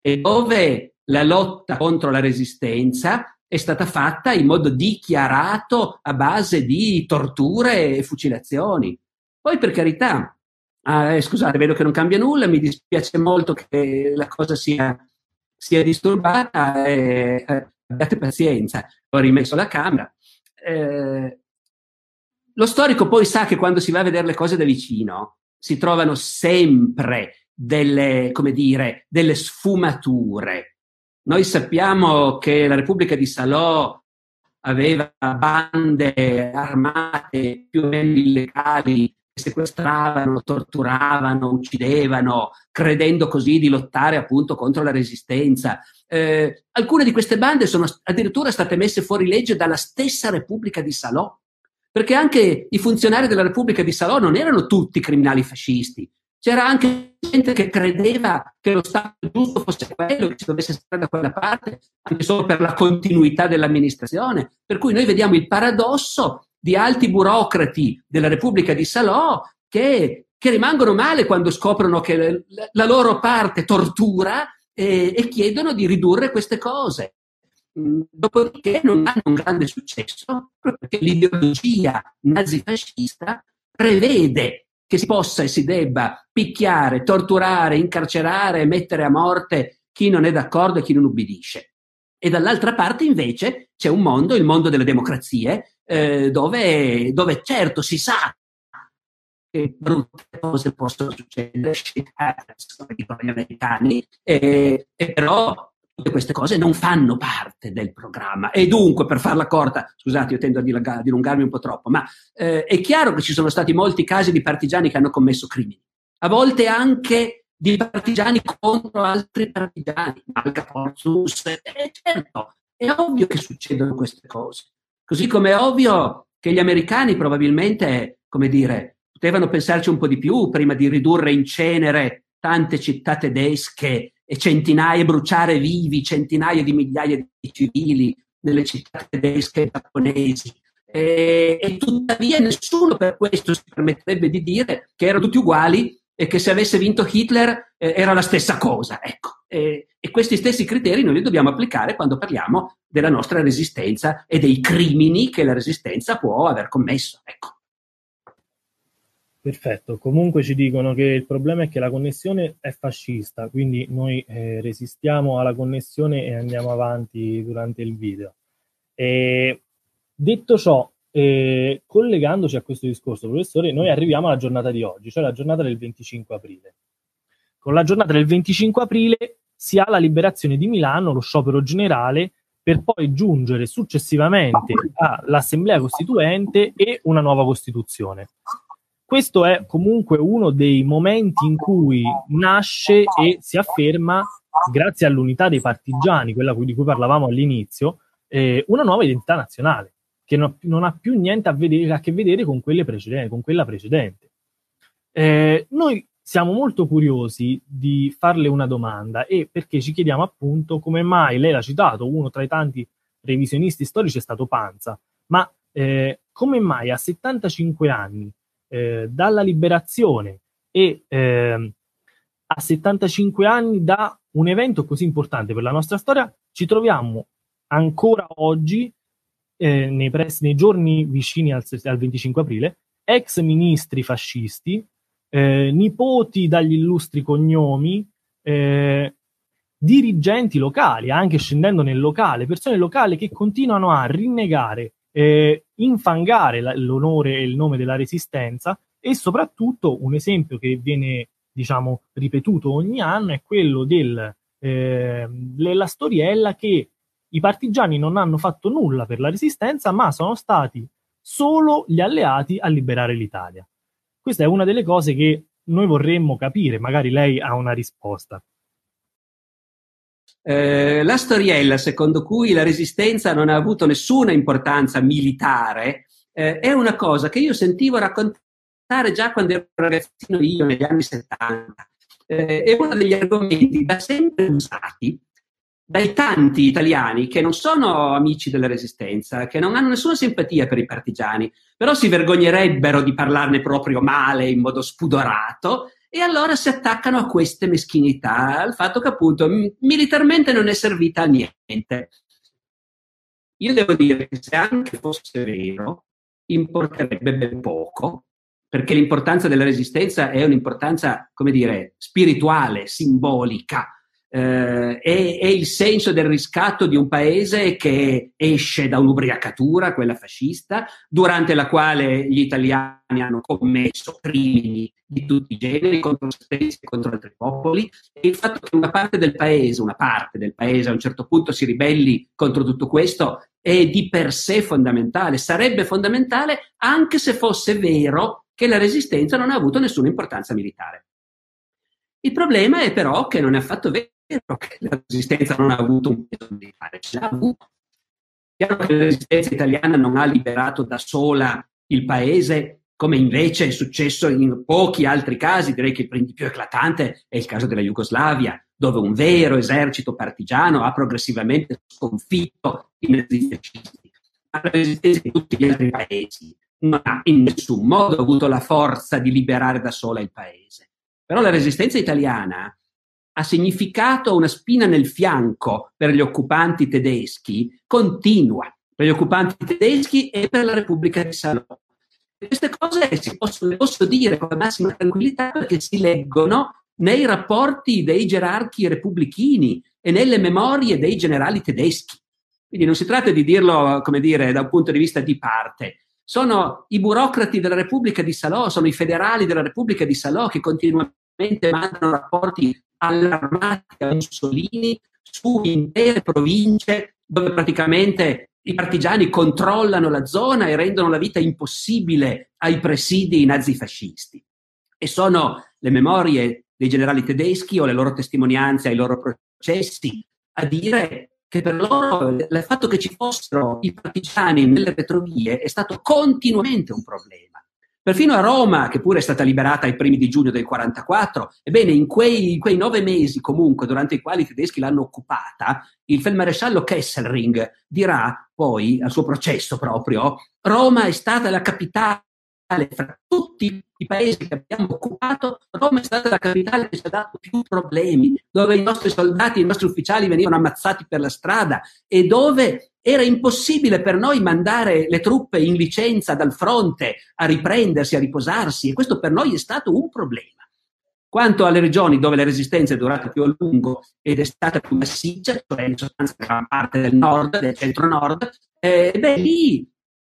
e dove la lotta contro la resistenza è stata fatta in modo dichiarato a base di torture e fucilazioni. Poi per carità, eh, scusate, vedo che non cambia nulla, mi dispiace molto che la cosa sia, sia disturbata, eh, eh, abbiate pazienza, ho rimesso la camera. Eh, lo storico poi sa che quando si va a vedere le cose da vicino si trovano sempre delle, come dire, delle sfumature. Noi sappiamo che la Repubblica di Salò aveva bande armate più o meno illegali che sequestravano, torturavano, uccidevano, credendo così di lottare appunto contro la resistenza. Eh, alcune di queste bande sono addirittura state messe fuori legge dalla stessa Repubblica di Salò, perché anche i funzionari della Repubblica di Salò non erano tutti criminali fascisti, c'era anche gente che credeva che lo Stato giusto fosse quello, che si dovesse stare da quella parte, anche solo per la continuità dell'amministrazione. Per cui noi vediamo il paradosso di alti burocrati della Repubblica di Salò che, che rimangono male quando scoprono che la, la loro parte tortura e, e chiedono di ridurre queste cose. Mm, dopodiché non hanno un grande successo perché l'ideologia nazifascista prevede che si possa e si debba picchiare, torturare, incarcerare, mettere a morte chi non è d'accordo e chi non ubbidisce. E dall'altra parte invece c'è un mondo, il mondo delle democrazie, eh, dove, dove certo si sa che brutte cose possono succedere, come dicono gli americani, eh, e però tutte queste cose non fanno parte del programma. E dunque per farla corta, scusate io tendo a dilungarmi un po' troppo, ma eh, è chiaro che ci sono stati molti casi di partigiani che hanno commesso crimini, a volte anche di partigiani contro altri partigiani, Malca Forzus, eh, certo, è ovvio che succedono queste cose, così come è ovvio che gli americani probabilmente, come dire, potevano pensarci un po' di più prima di ridurre in cenere tante città tedesche e centinaia, bruciare vivi centinaia di migliaia di civili nelle città tedesche e giapponesi. E, e, tuttavia nessuno per questo si permetterebbe di dire che erano tutti uguali e che se avesse vinto Hitler eh, era la stessa cosa. Ecco. E, e, questi stessi criteri noi li dobbiamo applicare quando parliamo della nostra resistenza e dei crimini che la resistenza può aver commesso. Ecco. Perfetto, comunque ci dicono che il problema è che la connessione è fascista, quindi noi eh, resistiamo alla connessione e andiamo avanti durante il video. E detto ciò, eh, collegandoci a questo discorso, professore, noi arriviamo alla giornata di oggi, cioè la giornata del 25 aprile. Con la giornata del 25 aprile si ha la liberazione di Milano, lo sciopero generale, per poi giungere successivamente all'Assemblea Costituente e una nuova Costituzione questo è comunque uno dei momenti in cui nasce e si afferma, grazie all'unità dei partigiani, quella di cui parlavamo all'inizio, eh, una nuova identità nazionale, che non, non ha più niente a, vedere, a, che vedere con, con quella precedente. Eh, noi siamo molto curiosi di farle una domanda e perché ci chiediamo appunto come mai, lei l'ha citato, uno tra i tanti revisionisti storici è stato Panza, ma eh, come mai a 75 anni eh, dalla liberazione e eh, a 75 anni da un evento così importante per la nostra storia, ci troviamo ancora oggi, eh, nei, pressi, nei, giorni vicini al, al, 25 aprile, ex ministri fascisti, eh, nipoti dagli illustri cognomi, eh, dirigenti locali, anche scendendo nel locale, persone locali che continuano a rinnegare eh, infangare l'onore e il nome della resistenza e soprattutto un esempio che viene diciamo ripetuto ogni anno è quello del, eh, della storiella che i partigiani non hanno fatto nulla per la resistenza ma sono stati solo gli alleati a liberare l'Italia. Questa è una delle cose che noi vorremmo capire, magari lei ha una risposta. Eh, la storiella secondo cui la resistenza non ha avuto nessuna importanza militare eh, è una cosa che io sentivo raccontare già quando ero ragazzino io negli anni 70. Eh, è uno degli argomenti da sempre usati dai tanti italiani che non sono amici della resistenza, che non hanno nessuna simpatia per i partigiani, però si vergognerebbero di parlarne proprio male, in modo spudorato, e allora si attaccano a queste meschinità, al fatto che appunto militarmente non è servita a niente. Io devo dire che se anche fosse vero, importerebbe ben poco, perché l'importanza della resistenza è un'importanza, come dire, spirituale, simbolica eh, è, è, il senso del riscatto di un paese che esce da un'ubriacatura, quella fascista, durante la quale gli italiani hanno commesso crimini di tutti i generi contro se stessi e contro altri popoli e il fatto che una parte del paese, una parte del paese a un certo punto si ribelli contro tutto questo è di per sé fondamentale, sarebbe fondamentale anche se fosse vero che la resistenza non ha avuto nessuna importanza militare. Il problema è però che non è affatto vero vero che la resistenza non ha avuto un peso militare, ce l'ha avuto. È chiaro che la resistenza italiana non ha liberato da sola il paese, come invece è successo in pochi altri casi, direi che il più eclatante è il caso della Jugoslavia, dove un vero esercito partigiano ha progressivamente sconfitto i nazisti. Ma la resistenza di tutti gli altri paesi non ha in nessun modo avuto la forza di liberare da sola il paese. Però la resistenza italiana ha significato una spina nel fianco per gli occupanti tedeschi continua, per gli occupanti tedeschi e per la Repubblica di Salò. Queste cose si possono, posso dire con la massima tranquillità perché si leggono nei rapporti dei gerarchi repubblichini e nelle memorie dei generali tedeschi. Quindi non si tratta di dirlo, come dire, da un punto di vista di parte. Sono i burocrati della Repubblica di Salò, sono i federali della Repubblica di Salò che continuamente mandano rapporti allarmati a Mussolini su intere province dove praticamente i partigiani controllano la zona e rendono la vita impossibile ai presidi nazifascisti. E sono le memorie dei generali tedeschi o le loro testimonianze ai loro processi a dire che per loro il fatto che ci fossero i partigiani nelle retrovie è stato continuamente un problema. Perfino a Roma, che pure è stata liberata ai primi di giugno del 44, ebbene in quei, in quei nove mesi comunque durante i quali i tedeschi l'hanno occupata, il feldmaresciallo Kesselring dirà poi al suo processo proprio, Roma è stata la capitale fra tutti i paesi che abbiamo occupato, Roma è stata la capitale che ci ha dato più problemi, dove i nostri soldati i nostri ufficiali venivano ammazzati per la strada e dove era impossibile per noi mandare le truppe in licenza dal fronte a riprendersi, a riposarsi e questo per noi è stato un problema. Quanto alle regioni dove la resistenza è durata più a lungo ed è stata più massiccia, cioè in sostanza gran parte del nord, del centro-nord, eh, beh lì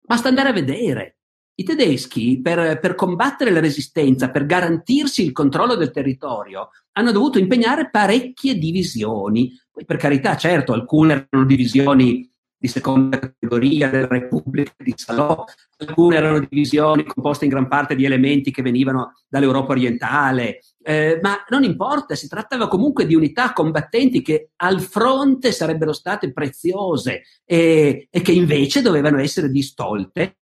basta andare a vedere. I tedeschi, per, per, combattere la resistenza, per garantirsi il controllo del territorio, hanno dovuto impegnare parecchie divisioni. Poi, per carità, certo, alcune erano divisioni di seconda categoria della Repubblica di Salò, alcune erano divisioni composte in gran parte di elementi che venivano dall'Europa orientale, eh, ma non importa, si trattava comunque di unità combattenti che al fronte sarebbero state preziose e, e che invece dovevano essere distolte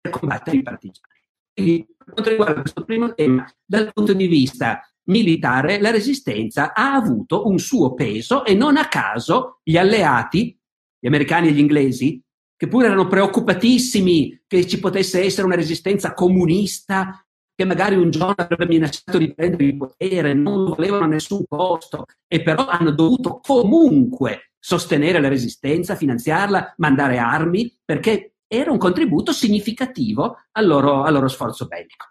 per combattere i partigiani. Quindi, per quanto riguarda questo primo tema, dal punto di vista militare, la resistenza ha avuto un suo peso e non a caso gli alleati gli americani e gli inglesi, che pure erano preoccupatissimi che ci potesse essere una resistenza comunista che magari un giorno avrebbe minacciato di prendere il potere, non volevano a nessun costo, e però hanno dovuto comunque sostenere la resistenza, finanziarla, mandare armi, perché era un contributo significativo al loro, al loro sforzo bellico.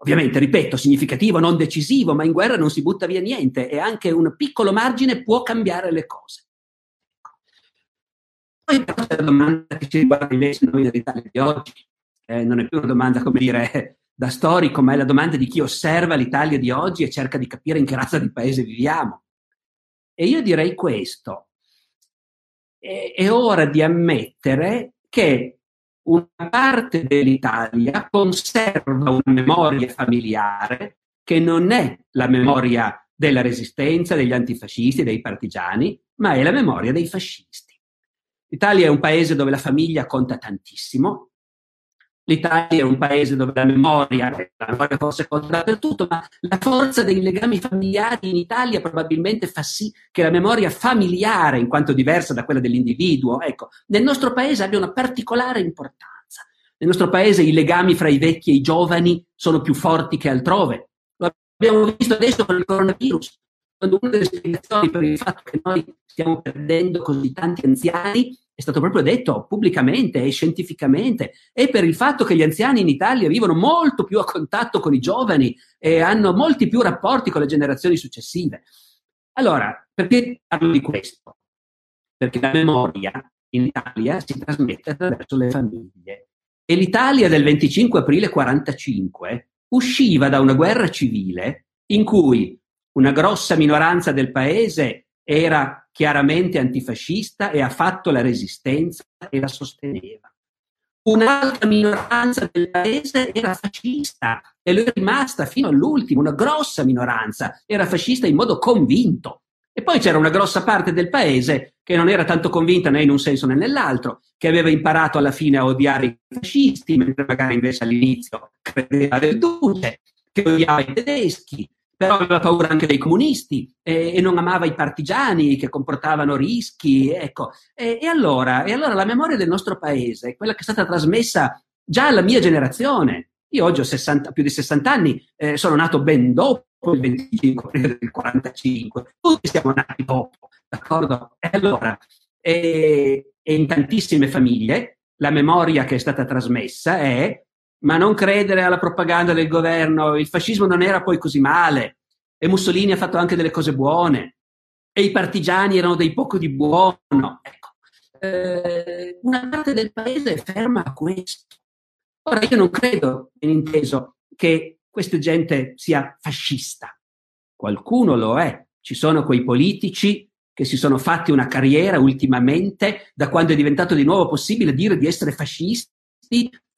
Ovviamente, ripeto, significativo, non decisivo, ma in guerra non si butta via niente e anche un piccolo margine può cambiare le cose. Poi però c'è la domanda che ci riguarda invece noi dell'Italia di oggi. Eh, non è più una domanda, come dire, da storico, ma è la domanda di chi osserva l'Italia di oggi e cerca di capire in che razza di paese viviamo. E io direi questo. È, è ora di ammettere che una parte dell'Italia conserva una memoria familiare che non è la memoria della resistenza, degli antifascisti, dei partigiani, ma è la memoria dei fascisti. L'Italia è un paese dove la famiglia conta tantissimo, L'Italia è un paese dove la memoria, la memoria forse conta dappertutto, ma la forza dei legami familiari in Italia probabilmente fa sì che la memoria familiare, in quanto diversa da quella dell'individuo, ecco, nel nostro paese abbia una particolare importanza. Nel nostro paese i legami fra i vecchi e i giovani sono più forti che altrove. Lo abbiamo visto adesso con il coronavirus, una delle spiegazioni per il fatto che noi stiamo perdendo così tanti anziani è stato proprio detto pubblicamente e scientificamente, e per il fatto che gli anziani in Italia vivono molto più a contatto con i giovani e hanno molti più rapporti con le generazioni successive. Allora, perché parlo di questo? Perché la memoria in Italia si trasmette attraverso le famiglie. E l'Italia del 25 aprile 45 usciva da una guerra civile in cui una grossa minoranza del paese era chiaramente antifascista e ha fatto la resistenza e la sosteneva. Un'altra minoranza del paese era fascista e lo è rimasta fino all'ultimo, una grossa minoranza, era fascista in modo convinto. E poi c'era una grossa parte del paese che non era tanto convinta né in un senso né nell'altro, che aveva imparato alla fine a odiare i fascisti, mentre magari invece all'inizio credeva del duce, che odiava i tedeschi, però aveva paura anche dei comunisti eh, e non amava i partigiani che comportavano rischi. Ecco. E, e, allora, e allora la memoria del nostro paese, quella che è stata trasmessa già alla mia generazione, io oggi ho 60, più di 60 anni, eh, sono nato ben dopo il 25 aprile del 45, tutti siamo nati dopo, d'accordo? E allora, e, e in tantissime famiglie la memoria che è stata trasmessa è ma non credere alla propaganda del governo, il fascismo non era poi così male e Mussolini ha fatto anche delle cose buone e i partigiani erano dei poco di buono. Ecco, eh, una parte del paese è ferma a questo. Ora io non credo, in inteso, che questa gente sia fascista. Qualcuno lo è. Ci sono quei politici che si sono fatti una carriera ultimamente, da quando è diventato di nuovo possibile dire di essere fascisti,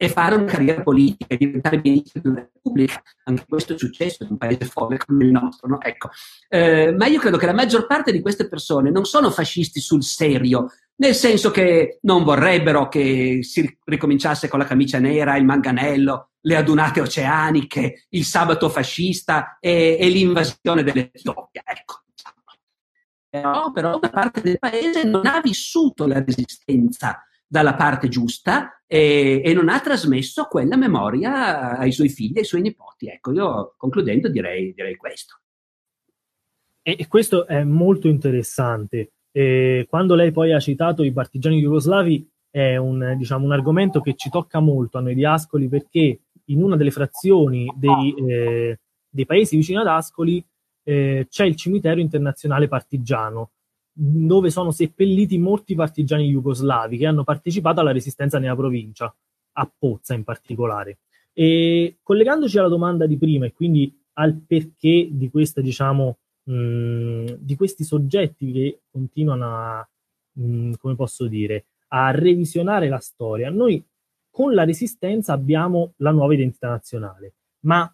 e fare una carriera politica e diventare ministro della Repubblica. Anche questo è successo in un paese folle come il nostro. No? Ecco. Eh, ma io credo che la maggior parte di queste persone non sono fascisti sul serio, nel senso che non vorrebbero che si ricominciasse con la camicia nera, il manganello, le adunate oceaniche, il sabato fascista e, e l'invasione dell'Etiopia. Ecco. Però, però una parte del paese non ha vissuto la resistenza dalla parte giusta e, e, non ha trasmesso quella memoria ai suoi figli, ai suoi nipoti. Ecco, io concludendo direi, direi questo. E, questo è molto interessante. E quando lei poi ha citato i partigiani jugoslavi è un, diciamo, un argomento che ci tocca molto a noi di Ascoli perché in una delle frazioni dei, eh, dei paesi vicino ad Ascoli eh, c'è il cimitero internazionale partigiano dove sono seppelliti molti partigiani jugoslavi che hanno partecipato alla resistenza nella provincia, a Pozza in particolare. E collegandoci alla domanda di prima e quindi al perché di, questa, diciamo, mh, di questi soggetti che continuano a, mh, come posso dire, a revisionare la storia, noi con la resistenza abbiamo la nuova identità nazionale, ma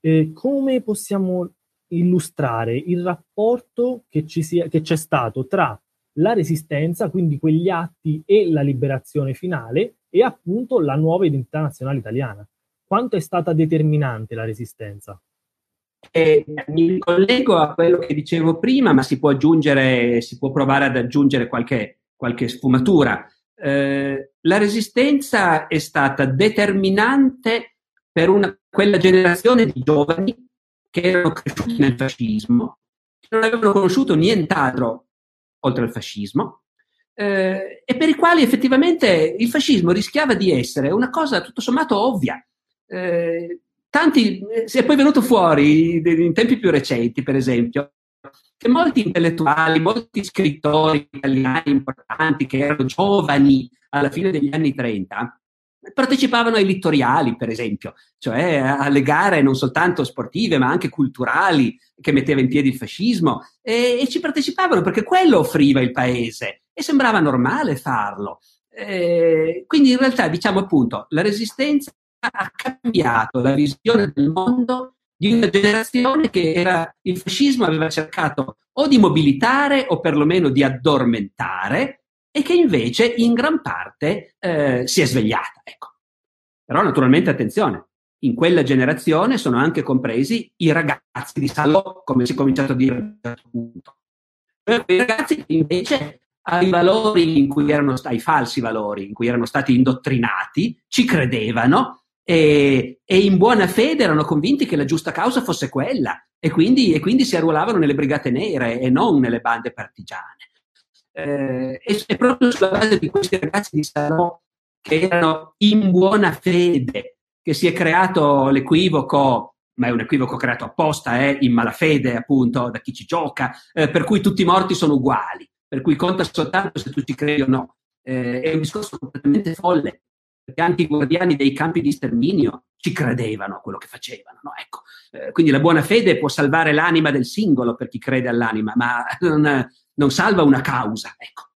eh, come possiamo illustrare il rapporto che, sia, che c'è stato tra la resistenza, quindi quegli atti e la liberazione finale, e appunto la nuova identità nazionale italiana. Quanto è stata determinante la resistenza? Eh, mi ricollego a quello che dicevo prima, ma si può aggiungere, si può provare ad aggiungere qualche, qualche sfumatura. Eh, la resistenza è stata determinante per una, quella generazione di giovani che erano cresciuti nel fascismo, che non avevano conosciuto nient'altro oltre al fascismo, eh, e per i quali effettivamente il fascismo rischiava di essere una cosa tutto sommato ovvia. Eh, tanti, si è poi venuto fuori in tempi più recenti, per esempio, che molti intellettuali, molti scrittori italiani importanti che erano giovani alla fine degli anni 30, partecipavano ai littoriali, per esempio, cioè alle gare non soltanto sportive, ma anche culturali che metteva in piedi il fascismo, e, e ci partecipavano perché quello offriva il paese e sembrava normale farlo. Eh, quindi in realtà, diciamo appunto, la resistenza ha cambiato la visione del mondo di una generazione che era, il fascismo aveva cercato o di mobilitare o perlomeno di addormentare e che invece in gran parte eh, si è svegliata. Ecco. Però naturalmente attenzione, in quella generazione sono anche compresi i ragazzi di Salò, come si è cominciato a dire a un punto. Quei ragazzi invece ai valori in cui erano ai falsi valori in cui erano stati indottrinati, ci credevano e, e, in buona fede erano convinti che la giusta causa fosse quella e quindi, e quindi si arruolavano nelle brigate nere e non nelle bande partigiane. Eh, e, proprio sulla base di questi ragazzi di Salò che erano in buona fede che si è creato l'equivoco ma è un equivoco creato apposta, eh, in malafede appunto da chi ci gioca, eh, per cui tutti i morti sono uguali per cui conta soltanto se tu ci credi o no. Eh, è un discorso completamente folle, perché anche i guardiani dei campi di sterminio ci credevano a quello che facevano. No? Ecco. Eh, quindi la buona fede può salvare l'anima del singolo per chi crede all'anima, ma non, non salva una causa. Ecco.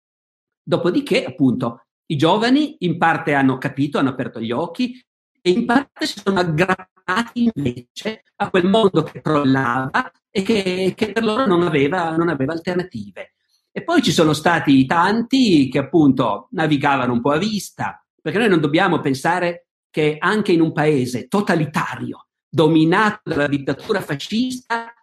Dopodiché, appunto, i giovani in parte hanno capito, hanno aperto gli occhi e in parte si sono aggrappati invece a quel mondo che crollava e che, che per loro non aveva, non aveva alternative. E poi ci sono stati tanti che appunto navigavano un po' a vista, perché noi non dobbiamo pensare che anche in un paese totalitario, dominato dalla dittatura fascista,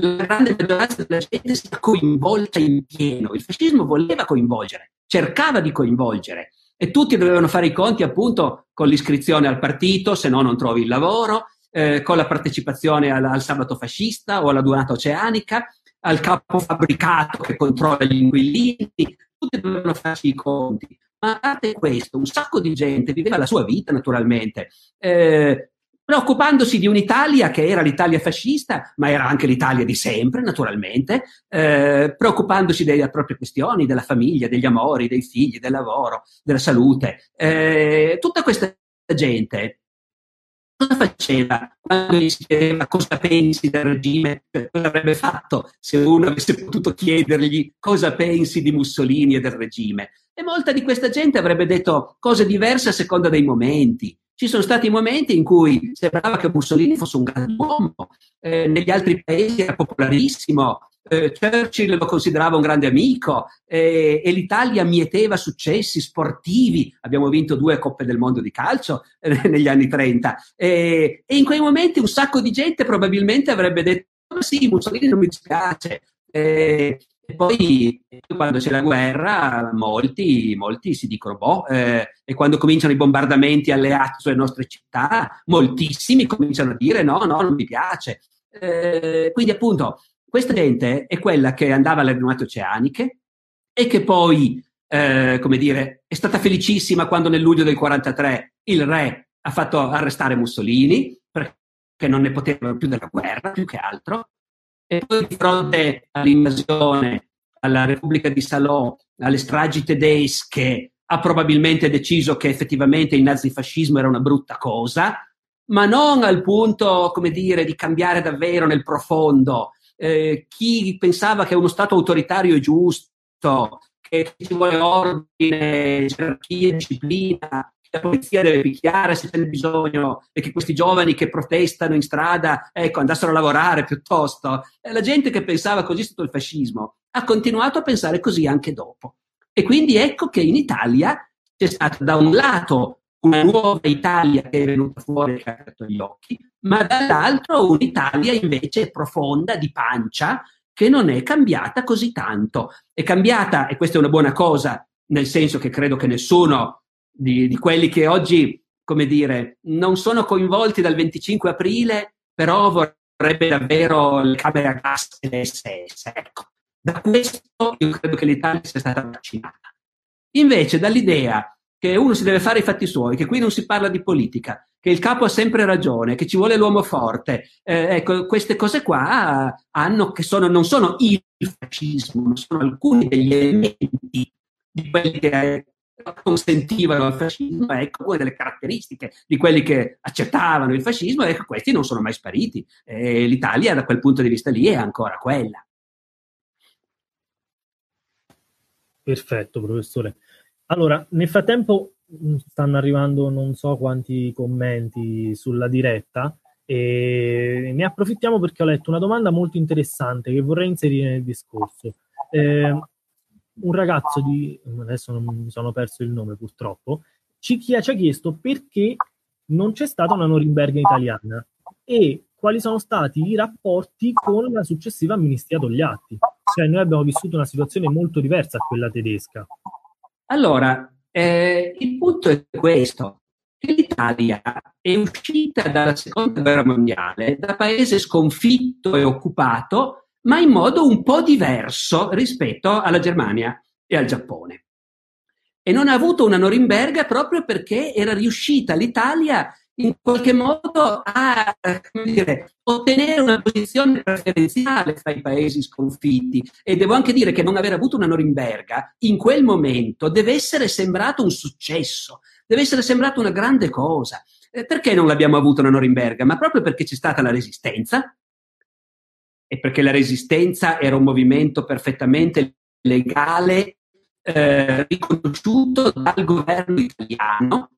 la grande maggioranza della gente sia coinvolta in pieno. Il fascismo voleva coinvolgere, cercava di coinvolgere e tutti dovevano fare i conti appunto con l'iscrizione al partito, se no non trovi il lavoro, eh, con la partecipazione al, al sabato fascista o alla durata oceanica, al capo fabbricato che controlla gli inquilini, tutti dovevano farsi i conti. Ma a parte questo, un sacco di gente viveva la sua vita naturalmente, eh, preoccupandosi di un'Italia che era l'Italia fascista, ma era anche l'Italia di sempre, naturalmente, eh, preoccupandosi delle proprie questioni, della famiglia, degli amori, dei figli, del lavoro, della salute. Eh, tutta questa gente cosa faceva quando gli si chiedeva cosa pensi del regime, cioè, cosa avrebbe fatto se uno avesse potuto chiedergli cosa pensi di Mussolini e del regime. E molta di questa gente avrebbe detto cose diverse a seconda dei momenti. Ci sono stati momenti in cui sembrava che Mussolini fosse un grande uomo, eh, negli altri paesi era popolarissimo, eh, Churchill lo considerava un grande amico eh, e l'Italia mieteva successi sportivi. Abbiamo vinto due Coppe del Mondo di calcio eh, negli anni 30 e in quei momenti un sacco di gente probabilmente avrebbe detto sì, Mussolini non mi dispiace. E poi quando c'è la guerra molti, molti si dicono boh, eh, e quando cominciano i bombardamenti alleati sulle nostre città, moltissimi cominciano a dire no, no, non mi piace. Eh, quindi appunto questa gente è quella che andava alle rinomate oceaniche e che poi, eh, come dire, è stata felicissima quando nel luglio del 43 il re ha fatto arrestare Mussolini perché non ne potevano più della guerra, più che altro. E poi di fronte all'invasione alla Repubblica di Salò, alle stragi tedesche, ha probabilmente deciso che effettivamente il nazifascismo era una brutta cosa, ma non al punto, come dire, di cambiare davvero nel profondo. Eh, chi pensava che uno Stato autoritario è giusto, che ci vuole ordine, gerarchia, disciplina, la polizia deve picchiare se c'è bisogno e che questi giovani che protestano in strada ecco, andassero a lavorare piuttosto. E la gente che pensava così sotto il fascismo ha continuato a pensare così anche dopo. E quindi ecco che in Italia c'è stata da un lato una nuova Italia che è venuta fuori e che ha aperto gli occhi, ma dall'altro un'Italia invece profonda, di pancia, che non è cambiata così tanto. È cambiata, e questa è una buona cosa, nel senso che credo che nessuno di, di quelli che oggi, come dire, non sono coinvolti dal 25 aprile, però vorrebbe davvero le camere a gas e le SS. Ecco, da questo io credo che l'Italia sia stata vaccinata. Invece dall'idea che uno si deve fare i fatti suoi, che qui non si parla di politica, che il capo ha sempre ragione, che ci vuole l'uomo forte. Eh, ecco, queste cose qua hanno, che sono, non sono il fascismo, ma sono alcuni degli elementi di quelli che consentivano il fascismo, ecco una delle caratteristiche di quelli che accettavano il fascismo, ecco questi non sono mai spariti. E L'Italia da quel punto di vista lì è ancora quella. Perfetto, professore. Allora, nel frattempo mm, stanno arrivando non so quanti commenti sulla diretta e ne approfittiamo perché ho letto una domanda molto interessante che vorrei inserire nel discorso. Eh, un ragazzo di, adesso non mi sono perso il nome purtroppo, ci, ci ha chiesto perché non c'è stata una Norimberga italiana e quali sono stati i rapporti con la successiva amnistia Togliatti. Cioè noi abbiamo vissuto una situazione molto diversa a quella tedesca. Allora, eh, il punto è questo, l'Italia è uscita dalla seconda guerra mondiale da paese sconfitto e occupato ma in modo un po' diverso rispetto alla Germania e al Giappone. E non ha avuto una Norimberga proprio perché era riuscita l'Italia in qualche modo a dire, ottenere una posizione preferenziale fra i paesi sconfitti. E devo anche dire che non aver avuto una Norimberga in quel momento deve essere sembrato un successo, deve essere sembrato una grande cosa. Eh, perché non l'abbiamo avuto una Norimberga? Ma proprio perché c'è stata la resistenza, e perché la resistenza era un movimento perfettamente legale, eh, riconosciuto dal governo italiano.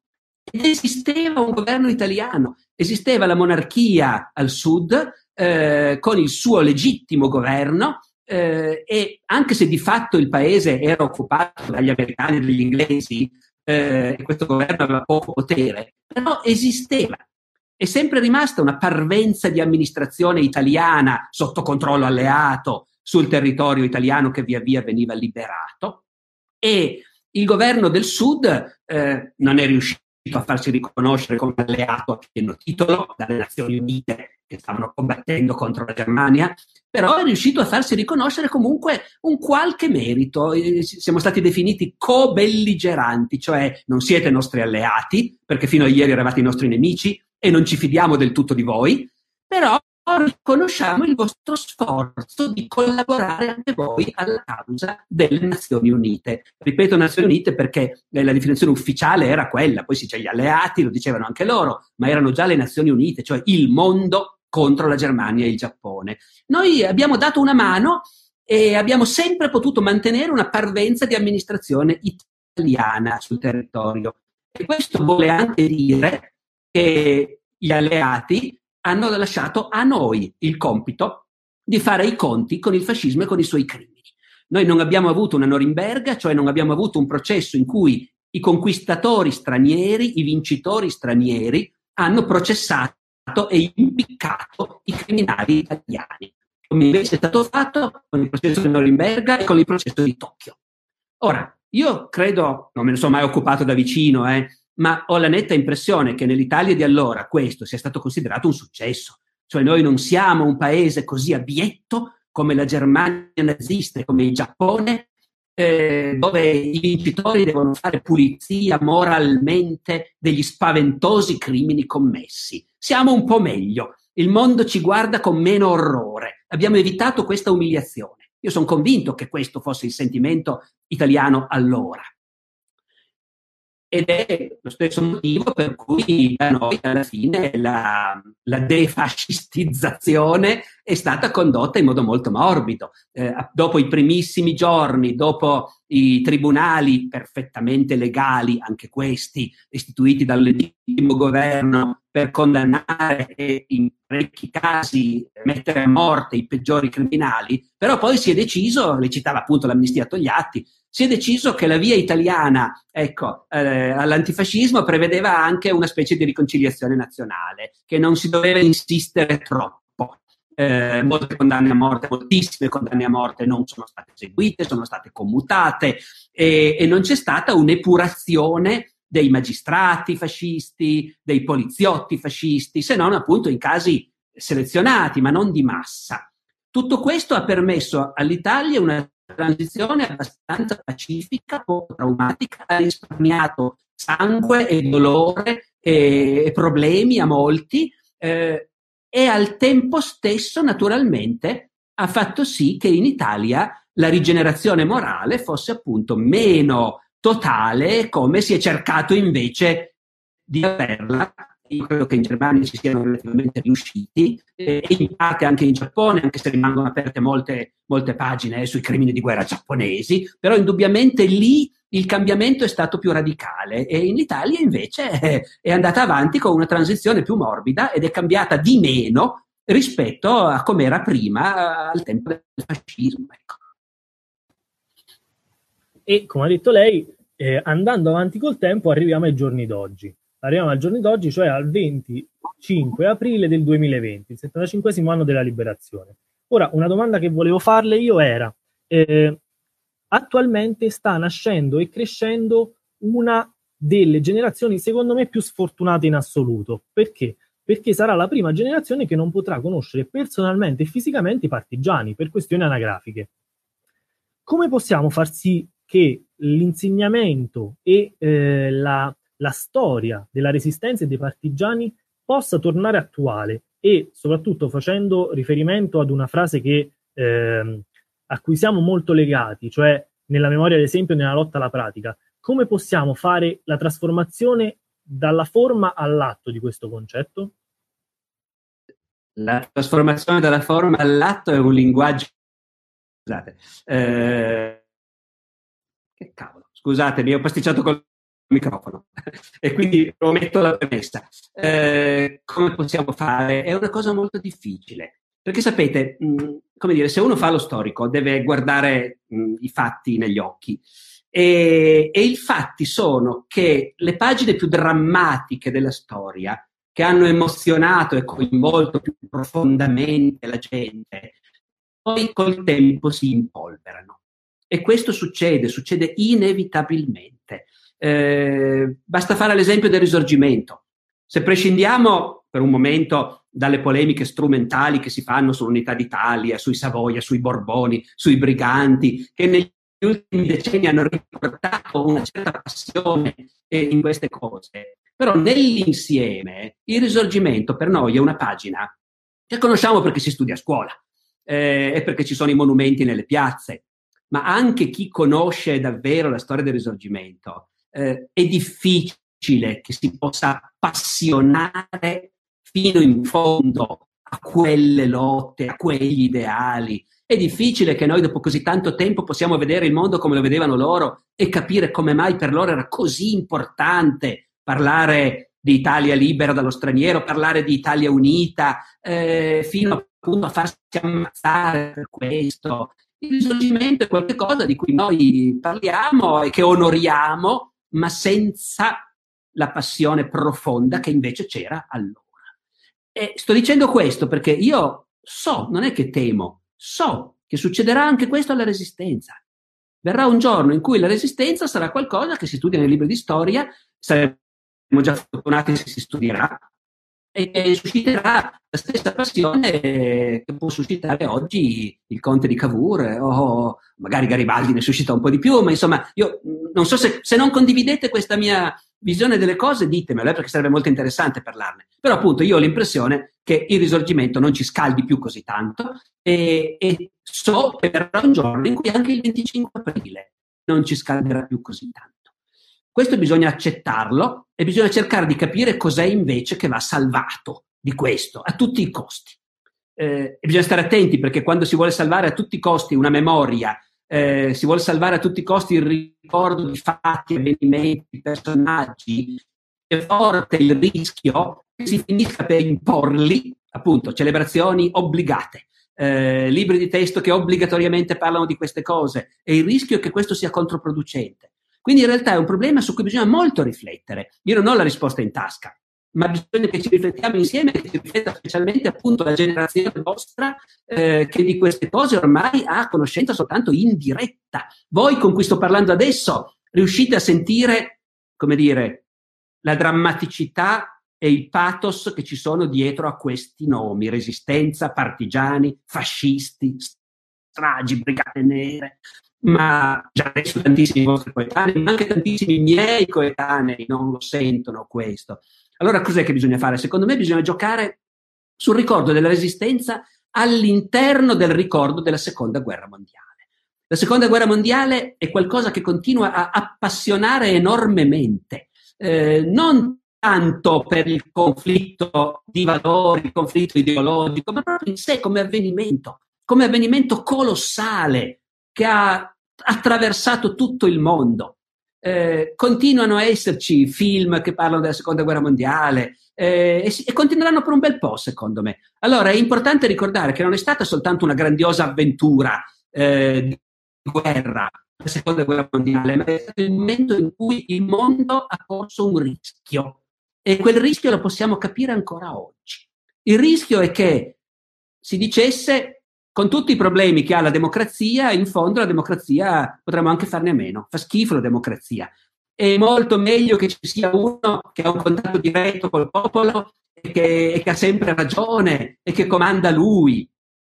Ed esisteva un governo italiano, esisteva la monarchia al sud eh, con il suo legittimo governo eh, e anche se di fatto il paese era occupato dagli americani e dagli inglesi eh, e questo governo aveva poco potere, però esisteva è sempre rimasta una parvenza di amministrazione italiana sotto controllo alleato sul territorio italiano che via via veniva liberato e il governo del sud eh, non è riuscito a farsi riconoscere come alleato a pieno titolo dalle Nazioni Unite che stavano combattendo contro la Germania, però è riuscito a farsi riconoscere comunque un qualche merito. Siamo stati definiti co-belligeranti, cioè non siete nostri alleati, perché fino a ieri eravate i nostri nemici, e non ci fidiamo del tutto di voi, però riconosciamo il vostro sforzo di collaborare anche voi alla causa delle Nazioni Unite. Ripeto Nazioni Unite perché la definizione ufficiale era quella, poi si c'è gli alleati, lo dicevano anche loro, ma erano già le Nazioni Unite, cioè il mondo contro la Germania e il Giappone. Noi abbiamo dato una mano e abbiamo sempre potuto mantenere una parvenza di amministrazione italiana sul territorio. E questo vuole anche dire che gli alleati hanno lasciato a noi il compito di fare i conti con il fascismo e con i suoi crimini. Noi non abbiamo avuto una Norimberga, cioè non abbiamo avuto un processo in cui i conquistatori stranieri, i vincitori stranieri hanno processato e impiccato i criminali italiani, come invece è stato fatto con il processo di Norimberga e con il processo di Tokyo. Ora, io credo, non me ne sono mai occupato da vicino, eh, ma ho la netta impressione che nell'Italia di allora questo sia stato considerato un successo. Cioè noi non siamo un paese così abietto come la Germania nazista come il Giappone, eh, dove i vincitori devono fare pulizia moralmente degli spaventosi crimini commessi. Siamo un po' meglio, il mondo ci guarda con meno orrore, abbiamo evitato questa umiliazione. Io sono convinto che questo fosse il sentimento italiano allora ed è lo stesso motivo per cui da noi alla fine la, la defascistizzazione è stata condotta in modo molto morbido. Eh, dopo i primissimi giorni, dopo i tribunali perfettamente legali, anche questi, istituiti dal legittimo governo per condannare e in parecchi casi mettere a morte i peggiori criminali, però poi si è deciso, le citava appunto l'amnistia Togliatti, si è deciso che la via italiana ecco, eh, all'antifascismo prevedeva anche una specie di riconciliazione nazionale, che non si doveva insistere troppo. Eh, molte condanne a morte, moltissime condanne a morte non sono state eseguite, sono state commutate e, e non c'è stata un'epurazione dei magistrati fascisti, dei poliziotti fascisti, se non appunto in casi selezionati, ma non di massa. Tutto questo ha permesso all'Italia una transizione abbastanza pacifica, poco traumatica, ha risparmiato sangue e dolore e problemi a molti eh, e al tempo stesso naturalmente ha fatto sì che in Italia la rigenerazione morale fosse appunto meno totale come si è cercato invece di averla io credo che in Germania ci siano relativamente riusciti eh, e in parte anche in Giappone, anche se rimangono aperte molte, molte pagine eh, sui crimini di guerra giapponesi, però indubbiamente lì il cambiamento è stato più radicale e in Italia invece è, è andata avanti con una transizione più morbida ed è cambiata di meno rispetto a come era prima al tempo del fascismo. Ecco. E come ha detto lei, eh, andando avanti col tempo arriviamo ai giorni d'oggi arriviamo al giorno d'oggi, cioè al 25 aprile del 2020, il 75 anno della liberazione. Ora, una domanda che volevo farle io era, eh, attualmente sta nascendo e crescendo una delle generazioni, secondo me, più sfortunate in assoluto. Perché? Perché sarà la prima generazione che non potrà conoscere personalmente e fisicamente i partigiani per questioni anagrafiche. Come possiamo far sì che l'insegnamento e eh, la la storia della resistenza e dei partigiani possa tornare attuale e soprattutto facendo riferimento ad una frase che, eh, a cui siamo molto legati, cioè nella memoria ad esempio nella lotta alla pratica, come possiamo fare la trasformazione dalla forma all'atto di questo concetto? La trasformazione dalla forma all'atto è un linguaggio... Scusate. Eh... Che cavolo, scusate, mi ho pasticciato col microfono e quindi ometto la premessa. Eh, come possiamo fare? È una cosa molto difficile. Perché sapete, mh, come dire, se uno fa lo storico deve guardare mh, i fatti negli occhi. E, e, i fatti sono che le pagine più drammatiche della storia, che hanno emozionato e coinvolto più profondamente la gente, poi col tempo si impolverano. E questo succede, succede inevitabilmente. Eh, basta fare l'esempio del risorgimento. Se prescindiamo per un momento dalle polemiche strumentali che si fanno sull'unità d'Italia, sui Savoia, sui Borboni, sui briganti, che negli ultimi decenni hanno riportato una certa passione in queste cose, però nell'insieme il risorgimento per noi è una pagina che conosciamo perché si studia a scuola eh, e perché ci sono i monumenti nelle piazze, ma anche chi conosce davvero la storia del risorgimento eh, è difficile che si possa appassionare fino in fondo a quelle lotte, a quegli ideali. È difficile che noi dopo così tanto tempo possiamo vedere il mondo come lo vedevano loro e capire come mai per loro era così importante parlare di Italia libera dallo straniero, parlare di Italia unita, eh, fino appunto a farsi ammazzare per questo. Il risorgimento è qualcosa di cui noi parliamo e che onoriamo, ma senza la passione profonda che invece c'era allora. E sto dicendo questo perché io so, non è che temo, so che succederà anche questo alla resistenza. Verrà un giorno in cui la resistenza sarà qualcosa che si studia nei libri di storia, saremo già fortunati se si studierà, e susciterà la stessa passione che può suscitare oggi il conte di Cavour o magari Garibaldi ne suscita un po' di più, ma insomma io non so se, se non condividete questa mia visione delle cose, ditemelo eh, perché sarebbe molto interessante parlarne. Però appunto io ho l'impressione che il risorgimento non ci scaldi più così tanto e, e so che verrà un giorno in cui anche il 25 aprile non ci scalderà più così tanto. Questo bisogna accettarlo e bisogna cercare di capire cos'è invece che va salvato di questo, a tutti i costi. Eh, bisogna stare attenti perché quando si vuole salvare a tutti i costi una memoria, eh, si vuole salvare a tutti i costi il ricordo di fatti, avvenimenti, personaggi, è forte il rischio che si finisca per imporli, appunto, celebrazioni obbligate. Eh, libri di testo che obbligatoriamente parlano di queste cose e il rischio è che questo sia controproducente. Quindi in realtà è un problema su cui bisogna molto riflettere. Io non ho la risposta in tasca, ma bisogna che ci riflettiamo insieme e che ci rifletta specialmente appunto la generazione vostra eh, che di queste cose ormai ha conoscenza soltanto indiretta. Voi con cui sto parlando adesso riuscite a sentire, come dire, la drammaticità e il pathos che ci sono dietro a questi nomi, resistenza, partigiani, fascisti, stragi, brigate nere, ma già adesso tantissimi vostri coetanei, ma anche tantissimi miei coetanei non lo sentono questo. Allora cos'è che bisogna fare? Secondo me bisogna giocare sul ricordo della resistenza all'interno del ricordo della seconda guerra mondiale. La seconda guerra mondiale è qualcosa che continua a appassionare enormemente, eh, non tanto per il conflitto di valori, il conflitto ideologico, ma proprio in sé come avvenimento, come avvenimento colossale che ha attraversato tutto il mondo. Eh, continuano a esserci film che parlano della seconda guerra mondiale eh, e, e, continueranno per un bel po', secondo me. Allora è importante ricordare che non è stata soltanto una grandiosa avventura eh, di guerra, la seconda guerra mondiale, ma è stato il momento in cui il mondo ha corso un rischio e quel rischio lo possiamo capire ancora oggi. Il rischio è che si dicesse, con tutti i problemi che ha la democrazia, in fondo la democrazia potremmo anche farne a meno. Fa schifo la democrazia. È molto meglio che ci sia uno che ha un contatto diretto col popolo e che, e che ha sempre ragione e che comanda lui.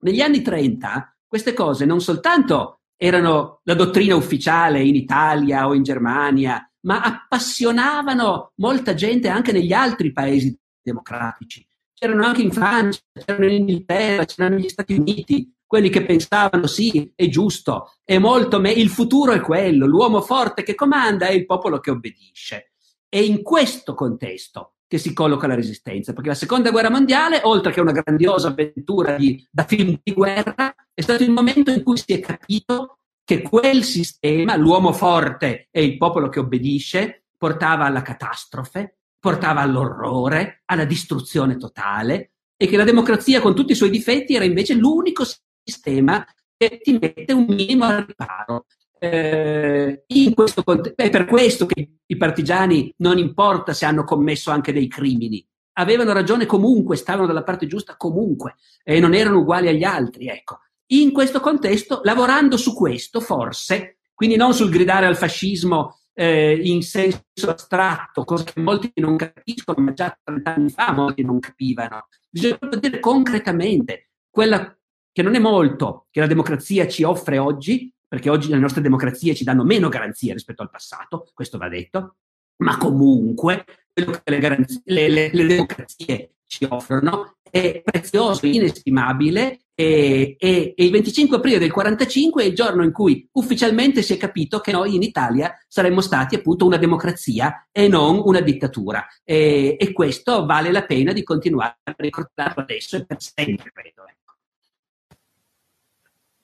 Negli anni 30 queste cose non soltanto erano la dottrina ufficiale in Italia o in Germania, ma appassionavano molta gente anche negli altri paesi democratici. C'erano anche in Francia, c'erano in Inghilterra, c'erano negli Stati Uniti, quelli che pensavano sì, è giusto, è molto me- il futuro è quello, l'uomo forte che comanda è il popolo che obbedisce. È in questo contesto che si colloca la resistenza, perché la seconda guerra mondiale, oltre che una grandiosa avventura di, da film di guerra, è stato il momento in cui si è capito che quel sistema, l'uomo forte e il popolo che obbedisce, portava alla catastrofe, portava all'orrore, alla distruzione totale e che la democrazia con tutti i suoi difetti era invece l'unico sistema che ti mette un minimo al riparo. Eh, questo, è per questo che i partigiani non importa se hanno commesso anche dei crimini, avevano ragione comunque, stavano dalla parte giusta comunque e non erano uguali agli altri. Ecco in questo contesto, lavorando su questo, forse, quindi non sul gridare al fascismo eh, in senso astratto, cosa che molti non capiscono, ma già 30 anni fa molti non capivano. Bisogna dire concretamente quella che non è molto che la democrazia ci offre oggi, perché oggi le nostre democrazie ci danno meno garanzie rispetto al passato, questo va detto, ma comunque quello che le, garanzie, le, le, le democrazie ci offrono è prezioso, inestimabile e, e, e, il 25 aprile del 45 è il giorno in cui ufficialmente si è capito che noi in Italia saremmo stati appunto una democrazia e non una dittatura. E, e questo vale la pena di continuare a ricordarlo adesso e per sempre, credo. Ecco.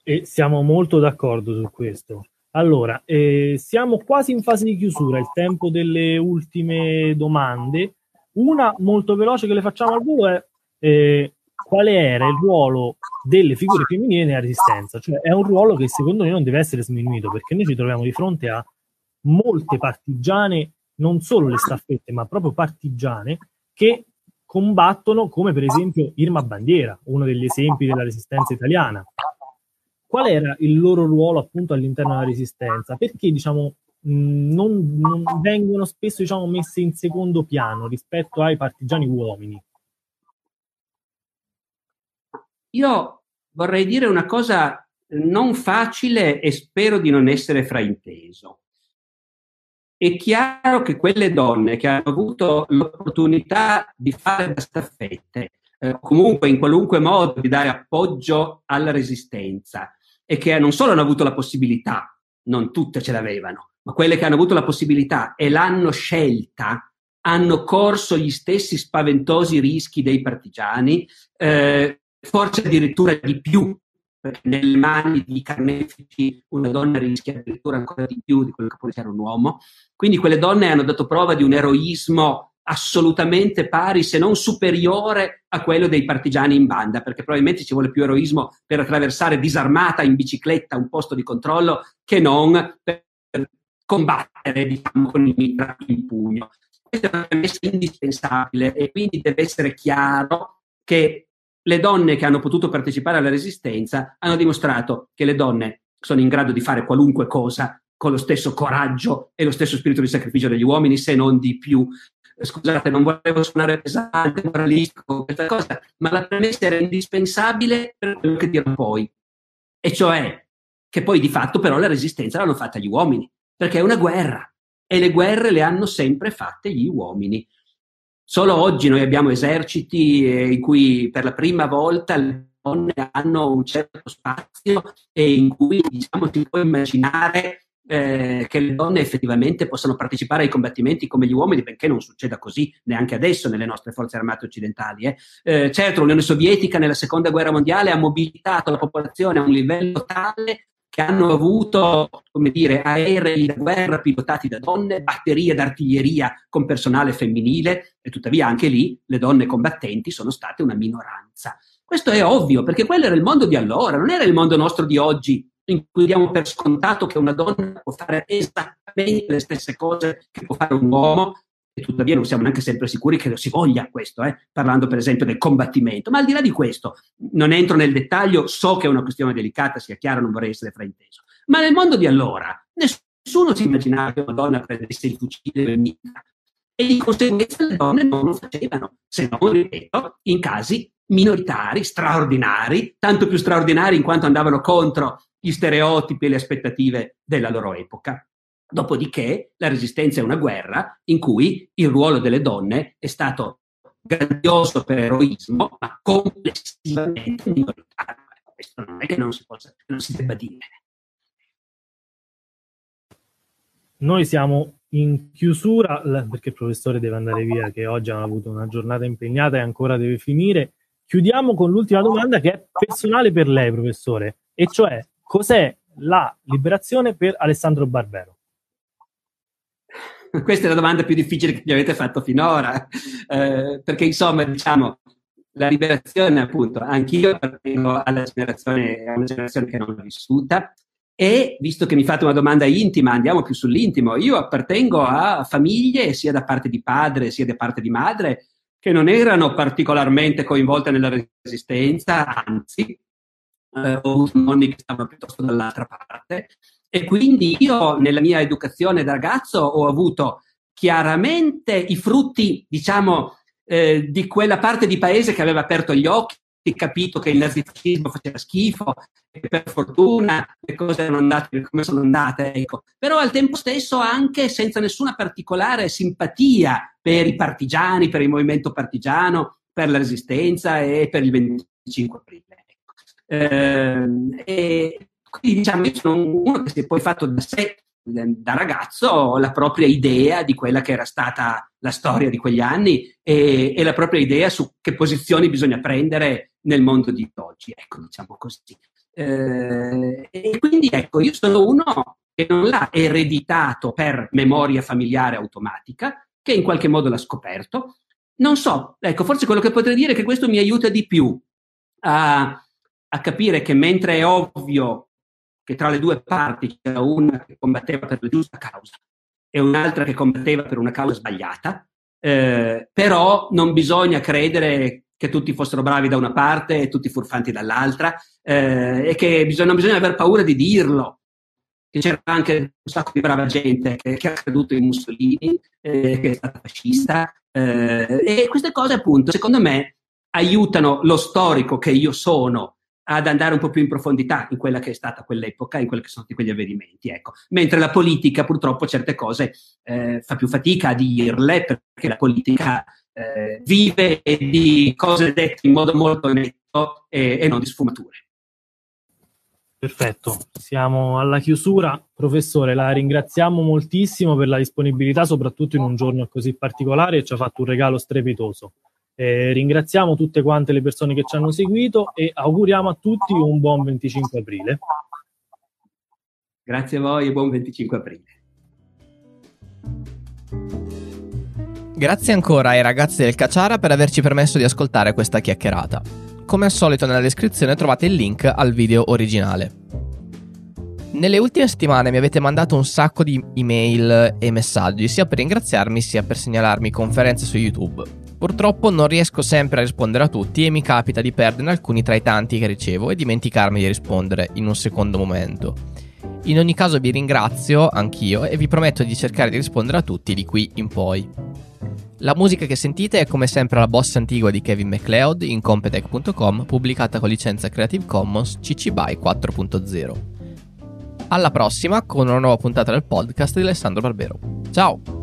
E siamo molto d'accordo su questo. Allora, eh, siamo quasi in fase di chiusura, il tempo delle ultime domande. Una molto veloce che le facciamo al volo è eh, quale era il ruolo delle figure femminili nella resistenza. Cioè è un ruolo che secondo me non deve essere sminuito perché noi ci troviamo di fronte a molte partigiane, non solo le staffette, ma proprio partigiane che combattono come per esempio Irma Bandiera, uno degli esempi della resistenza italiana. Qual era il loro ruolo appunto all'interno della resistenza? Perché diciamo non, non vengono spesso diciamo, messe in secondo piano rispetto ai partigiani uomini? Io vorrei dire una cosa non facile e spero di non essere frainteso. È chiaro che quelle donne che hanno avuto l'opportunità di fare da staffette, eh, comunque in qualunque modo di dare appoggio alla resistenza e che non solo hanno avuto la possibilità, non tutte ce l'avevano, ma quelle che hanno avuto la possibilità e l'hanno scelta, hanno corso gli stessi spaventosi rischi dei partigiani, eh, forse addirittura di più, perché nelle mani di carnefici una donna rischia addirittura ancora di più di quello che può essere un uomo. Quindi quelle donne hanno dato prova di un eroismo assolutamente pari, se non superiore a quello dei partigiani in banda, perché probabilmente ci vuole più eroismo per attraversare disarmata in bicicletta un posto di controllo che non per combattere diciamo, con il mitra in pugno. Questa è una premessa indispensabile e quindi deve essere chiaro che le donne che hanno potuto partecipare alla resistenza hanno dimostrato che le donne sono in grado di fare qualunque cosa con lo stesso coraggio e lo stesso spirito di sacrificio degli uomini, se non di più. Scusate, non volevo suonare pesante, moralistico, questa cosa, ma la premessa era indispensabile per quello che dirò poi. E cioè, che poi di fatto però la resistenza l'hanno fatta gli uomini, perché è una guerra e le guerre le hanno sempre fatte gli uomini. Solo oggi noi abbiamo eserciti eh, in cui per la prima volta le donne hanno un certo spazio e in cui diciamo, si può immaginare eh, che le donne effettivamente possano partecipare ai combattimenti come gli uomini, benché non succeda così neanche adesso nelle nostre forze armate occidentali. Eh. Eh, certo, l'Unione Sovietica nella seconda guerra mondiale ha mobilitato la popolazione a un livello tale che hanno avuto, come dire, aerei da guerra pilotati da donne, batterie d'artiglieria con personale femminile e tuttavia anche lì le donne combattenti sono state una minoranza. Questo è ovvio, perché quello era il mondo di allora, non era il mondo nostro di oggi, in cui diamo per scontato che una donna può fare esattamente le stesse cose che può fare un uomo, e tuttavia non siamo neanche sempre sicuri che lo si voglia questo, eh? parlando per esempio del combattimento. Ma al di là di questo, non entro nel dettaglio, so che è una questione delicata, sia chiaro, non vorrei essere frainteso. Ma nel mondo di allora, nessuno si immaginava che una donna prendesse il fucile e mitra. E di conseguenza le donne non lo facevano, se non, ripeto, in casi minoritari, straordinari, tanto più straordinari in quanto andavano contro gli stereotipi e le aspettative della loro epoca. Dopodiché la resistenza è una guerra in cui il ruolo delle donne è stato grandioso per eroismo, ma complessivamente minoritario. Questo non è che non si, possa, non si debba dire. Noi siamo in chiusura perché il professore deve andare via, che oggi ha avuto una giornata impegnata e ancora deve finire. Chiudiamo con l'ultima domanda che è personale per lei, professore, e cioè cos'è la liberazione per Alessandro Barbero? Questa è la domanda più difficile che mi avete fatto finora, eh, perché insomma, diciamo, la liberazione, appunto, anch'io appartengo alla generazione, alla generazione che non l'ha vissuta. E visto che mi fate una domanda intima, andiamo più sull'intimo. Io appartengo a famiglie, sia da parte di padre sia da parte di madre, che non erano particolarmente coinvolte nella resistenza, anzi, eh, ho avuto nonni che stavano piuttosto dall'altra parte, e quindi io nella mia educazione da ragazzo ho avuto chiaramente i frutti, diciamo, eh, di quella parte di paese che aveva aperto gli occhi, capito che il nazifascismo faceva schifo e per fortuna le cose erano andate come sono andate, ecco. però al tempo stesso anche senza nessuna particolare simpatia per i partigiani, per il movimento partigiano, per la resistenza e per il 25 aprile. Eh, e quindi diciamo, io sono uno che si è poi fatto da sé, da ragazzo, la propria idea di quella che era stata la storia di quegli anni e, e la propria idea su che posizioni bisogna prendere nel mondo di oggi, ecco, diciamo così. Eh, e quindi ecco, io sono uno che non l'ha ereditato per memoria familiare automatica, che in qualche modo l'ha scoperto. Non so, ecco, forse quello che potrei dire è che questo mi aiuta di più a, a capire che mentre è ovvio che tra le due parti c'era una che combatteva per la giusta causa e un'altra che combatteva per una causa sbagliata, eh, però non bisogna credere che tutti fossero bravi da una parte e tutti furfanti dall'altra eh, e che bisogna, non bisogna aver paura di dirlo, che c'era anche un sacco di brava gente che, che ha creduto in Mussolini, eh, che è stata fascista eh, e queste cose appunto secondo me aiutano lo storico che io sono ad andare un po' più in profondità in quella che è stata quell'epoca, in quelli che sono stati quegli avvenimenti. Ecco. Mentre la politica purtroppo certe cose eh, fa più fatica a dirle perché la politica eh, vive di cose dette in modo molto netto e, e non di sfumature. Perfetto, siamo alla chiusura. Professore, la ringraziamo moltissimo per la disponibilità, soprattutto in un giorno così particolare e ci ha fatto un regalo strepitoso. Eh, ringraziamo tutte quante le persone che ci hanno seguito e auguriamo a tutti un buon 25 aprile. Grazie a voi e buon 25 aprile. Grazie ancora ai ragazzi del Cacciara per averci permesso di ascoltare questa chiacchierata. Come al solito nella descrizione trovate il link al video originale. Nelle ultime settimane mi avete mandato un sacco di email e messaggi, sia per ringraziarmi sia per segnalarmi conferenze su YouTube. Purtroppo non riesco sempre a rispondere a tutti e mi capita di perderne alcuni tra i tanti che ricevo e dimenticarmi di rispondere in un secondo momento. In ogni caso vi ringrazio anch'io e vi prometto di cercare di rispondere a tutti di qui in poi. La musica che sentite è come sempre la bossa antigua di Kevin MacLeod in competech.com pubblicata con licenza Creative Commons CC BY 4.0. Alla prossima con una nuova puntata del podcast di Alessandro Barbero. Ciao!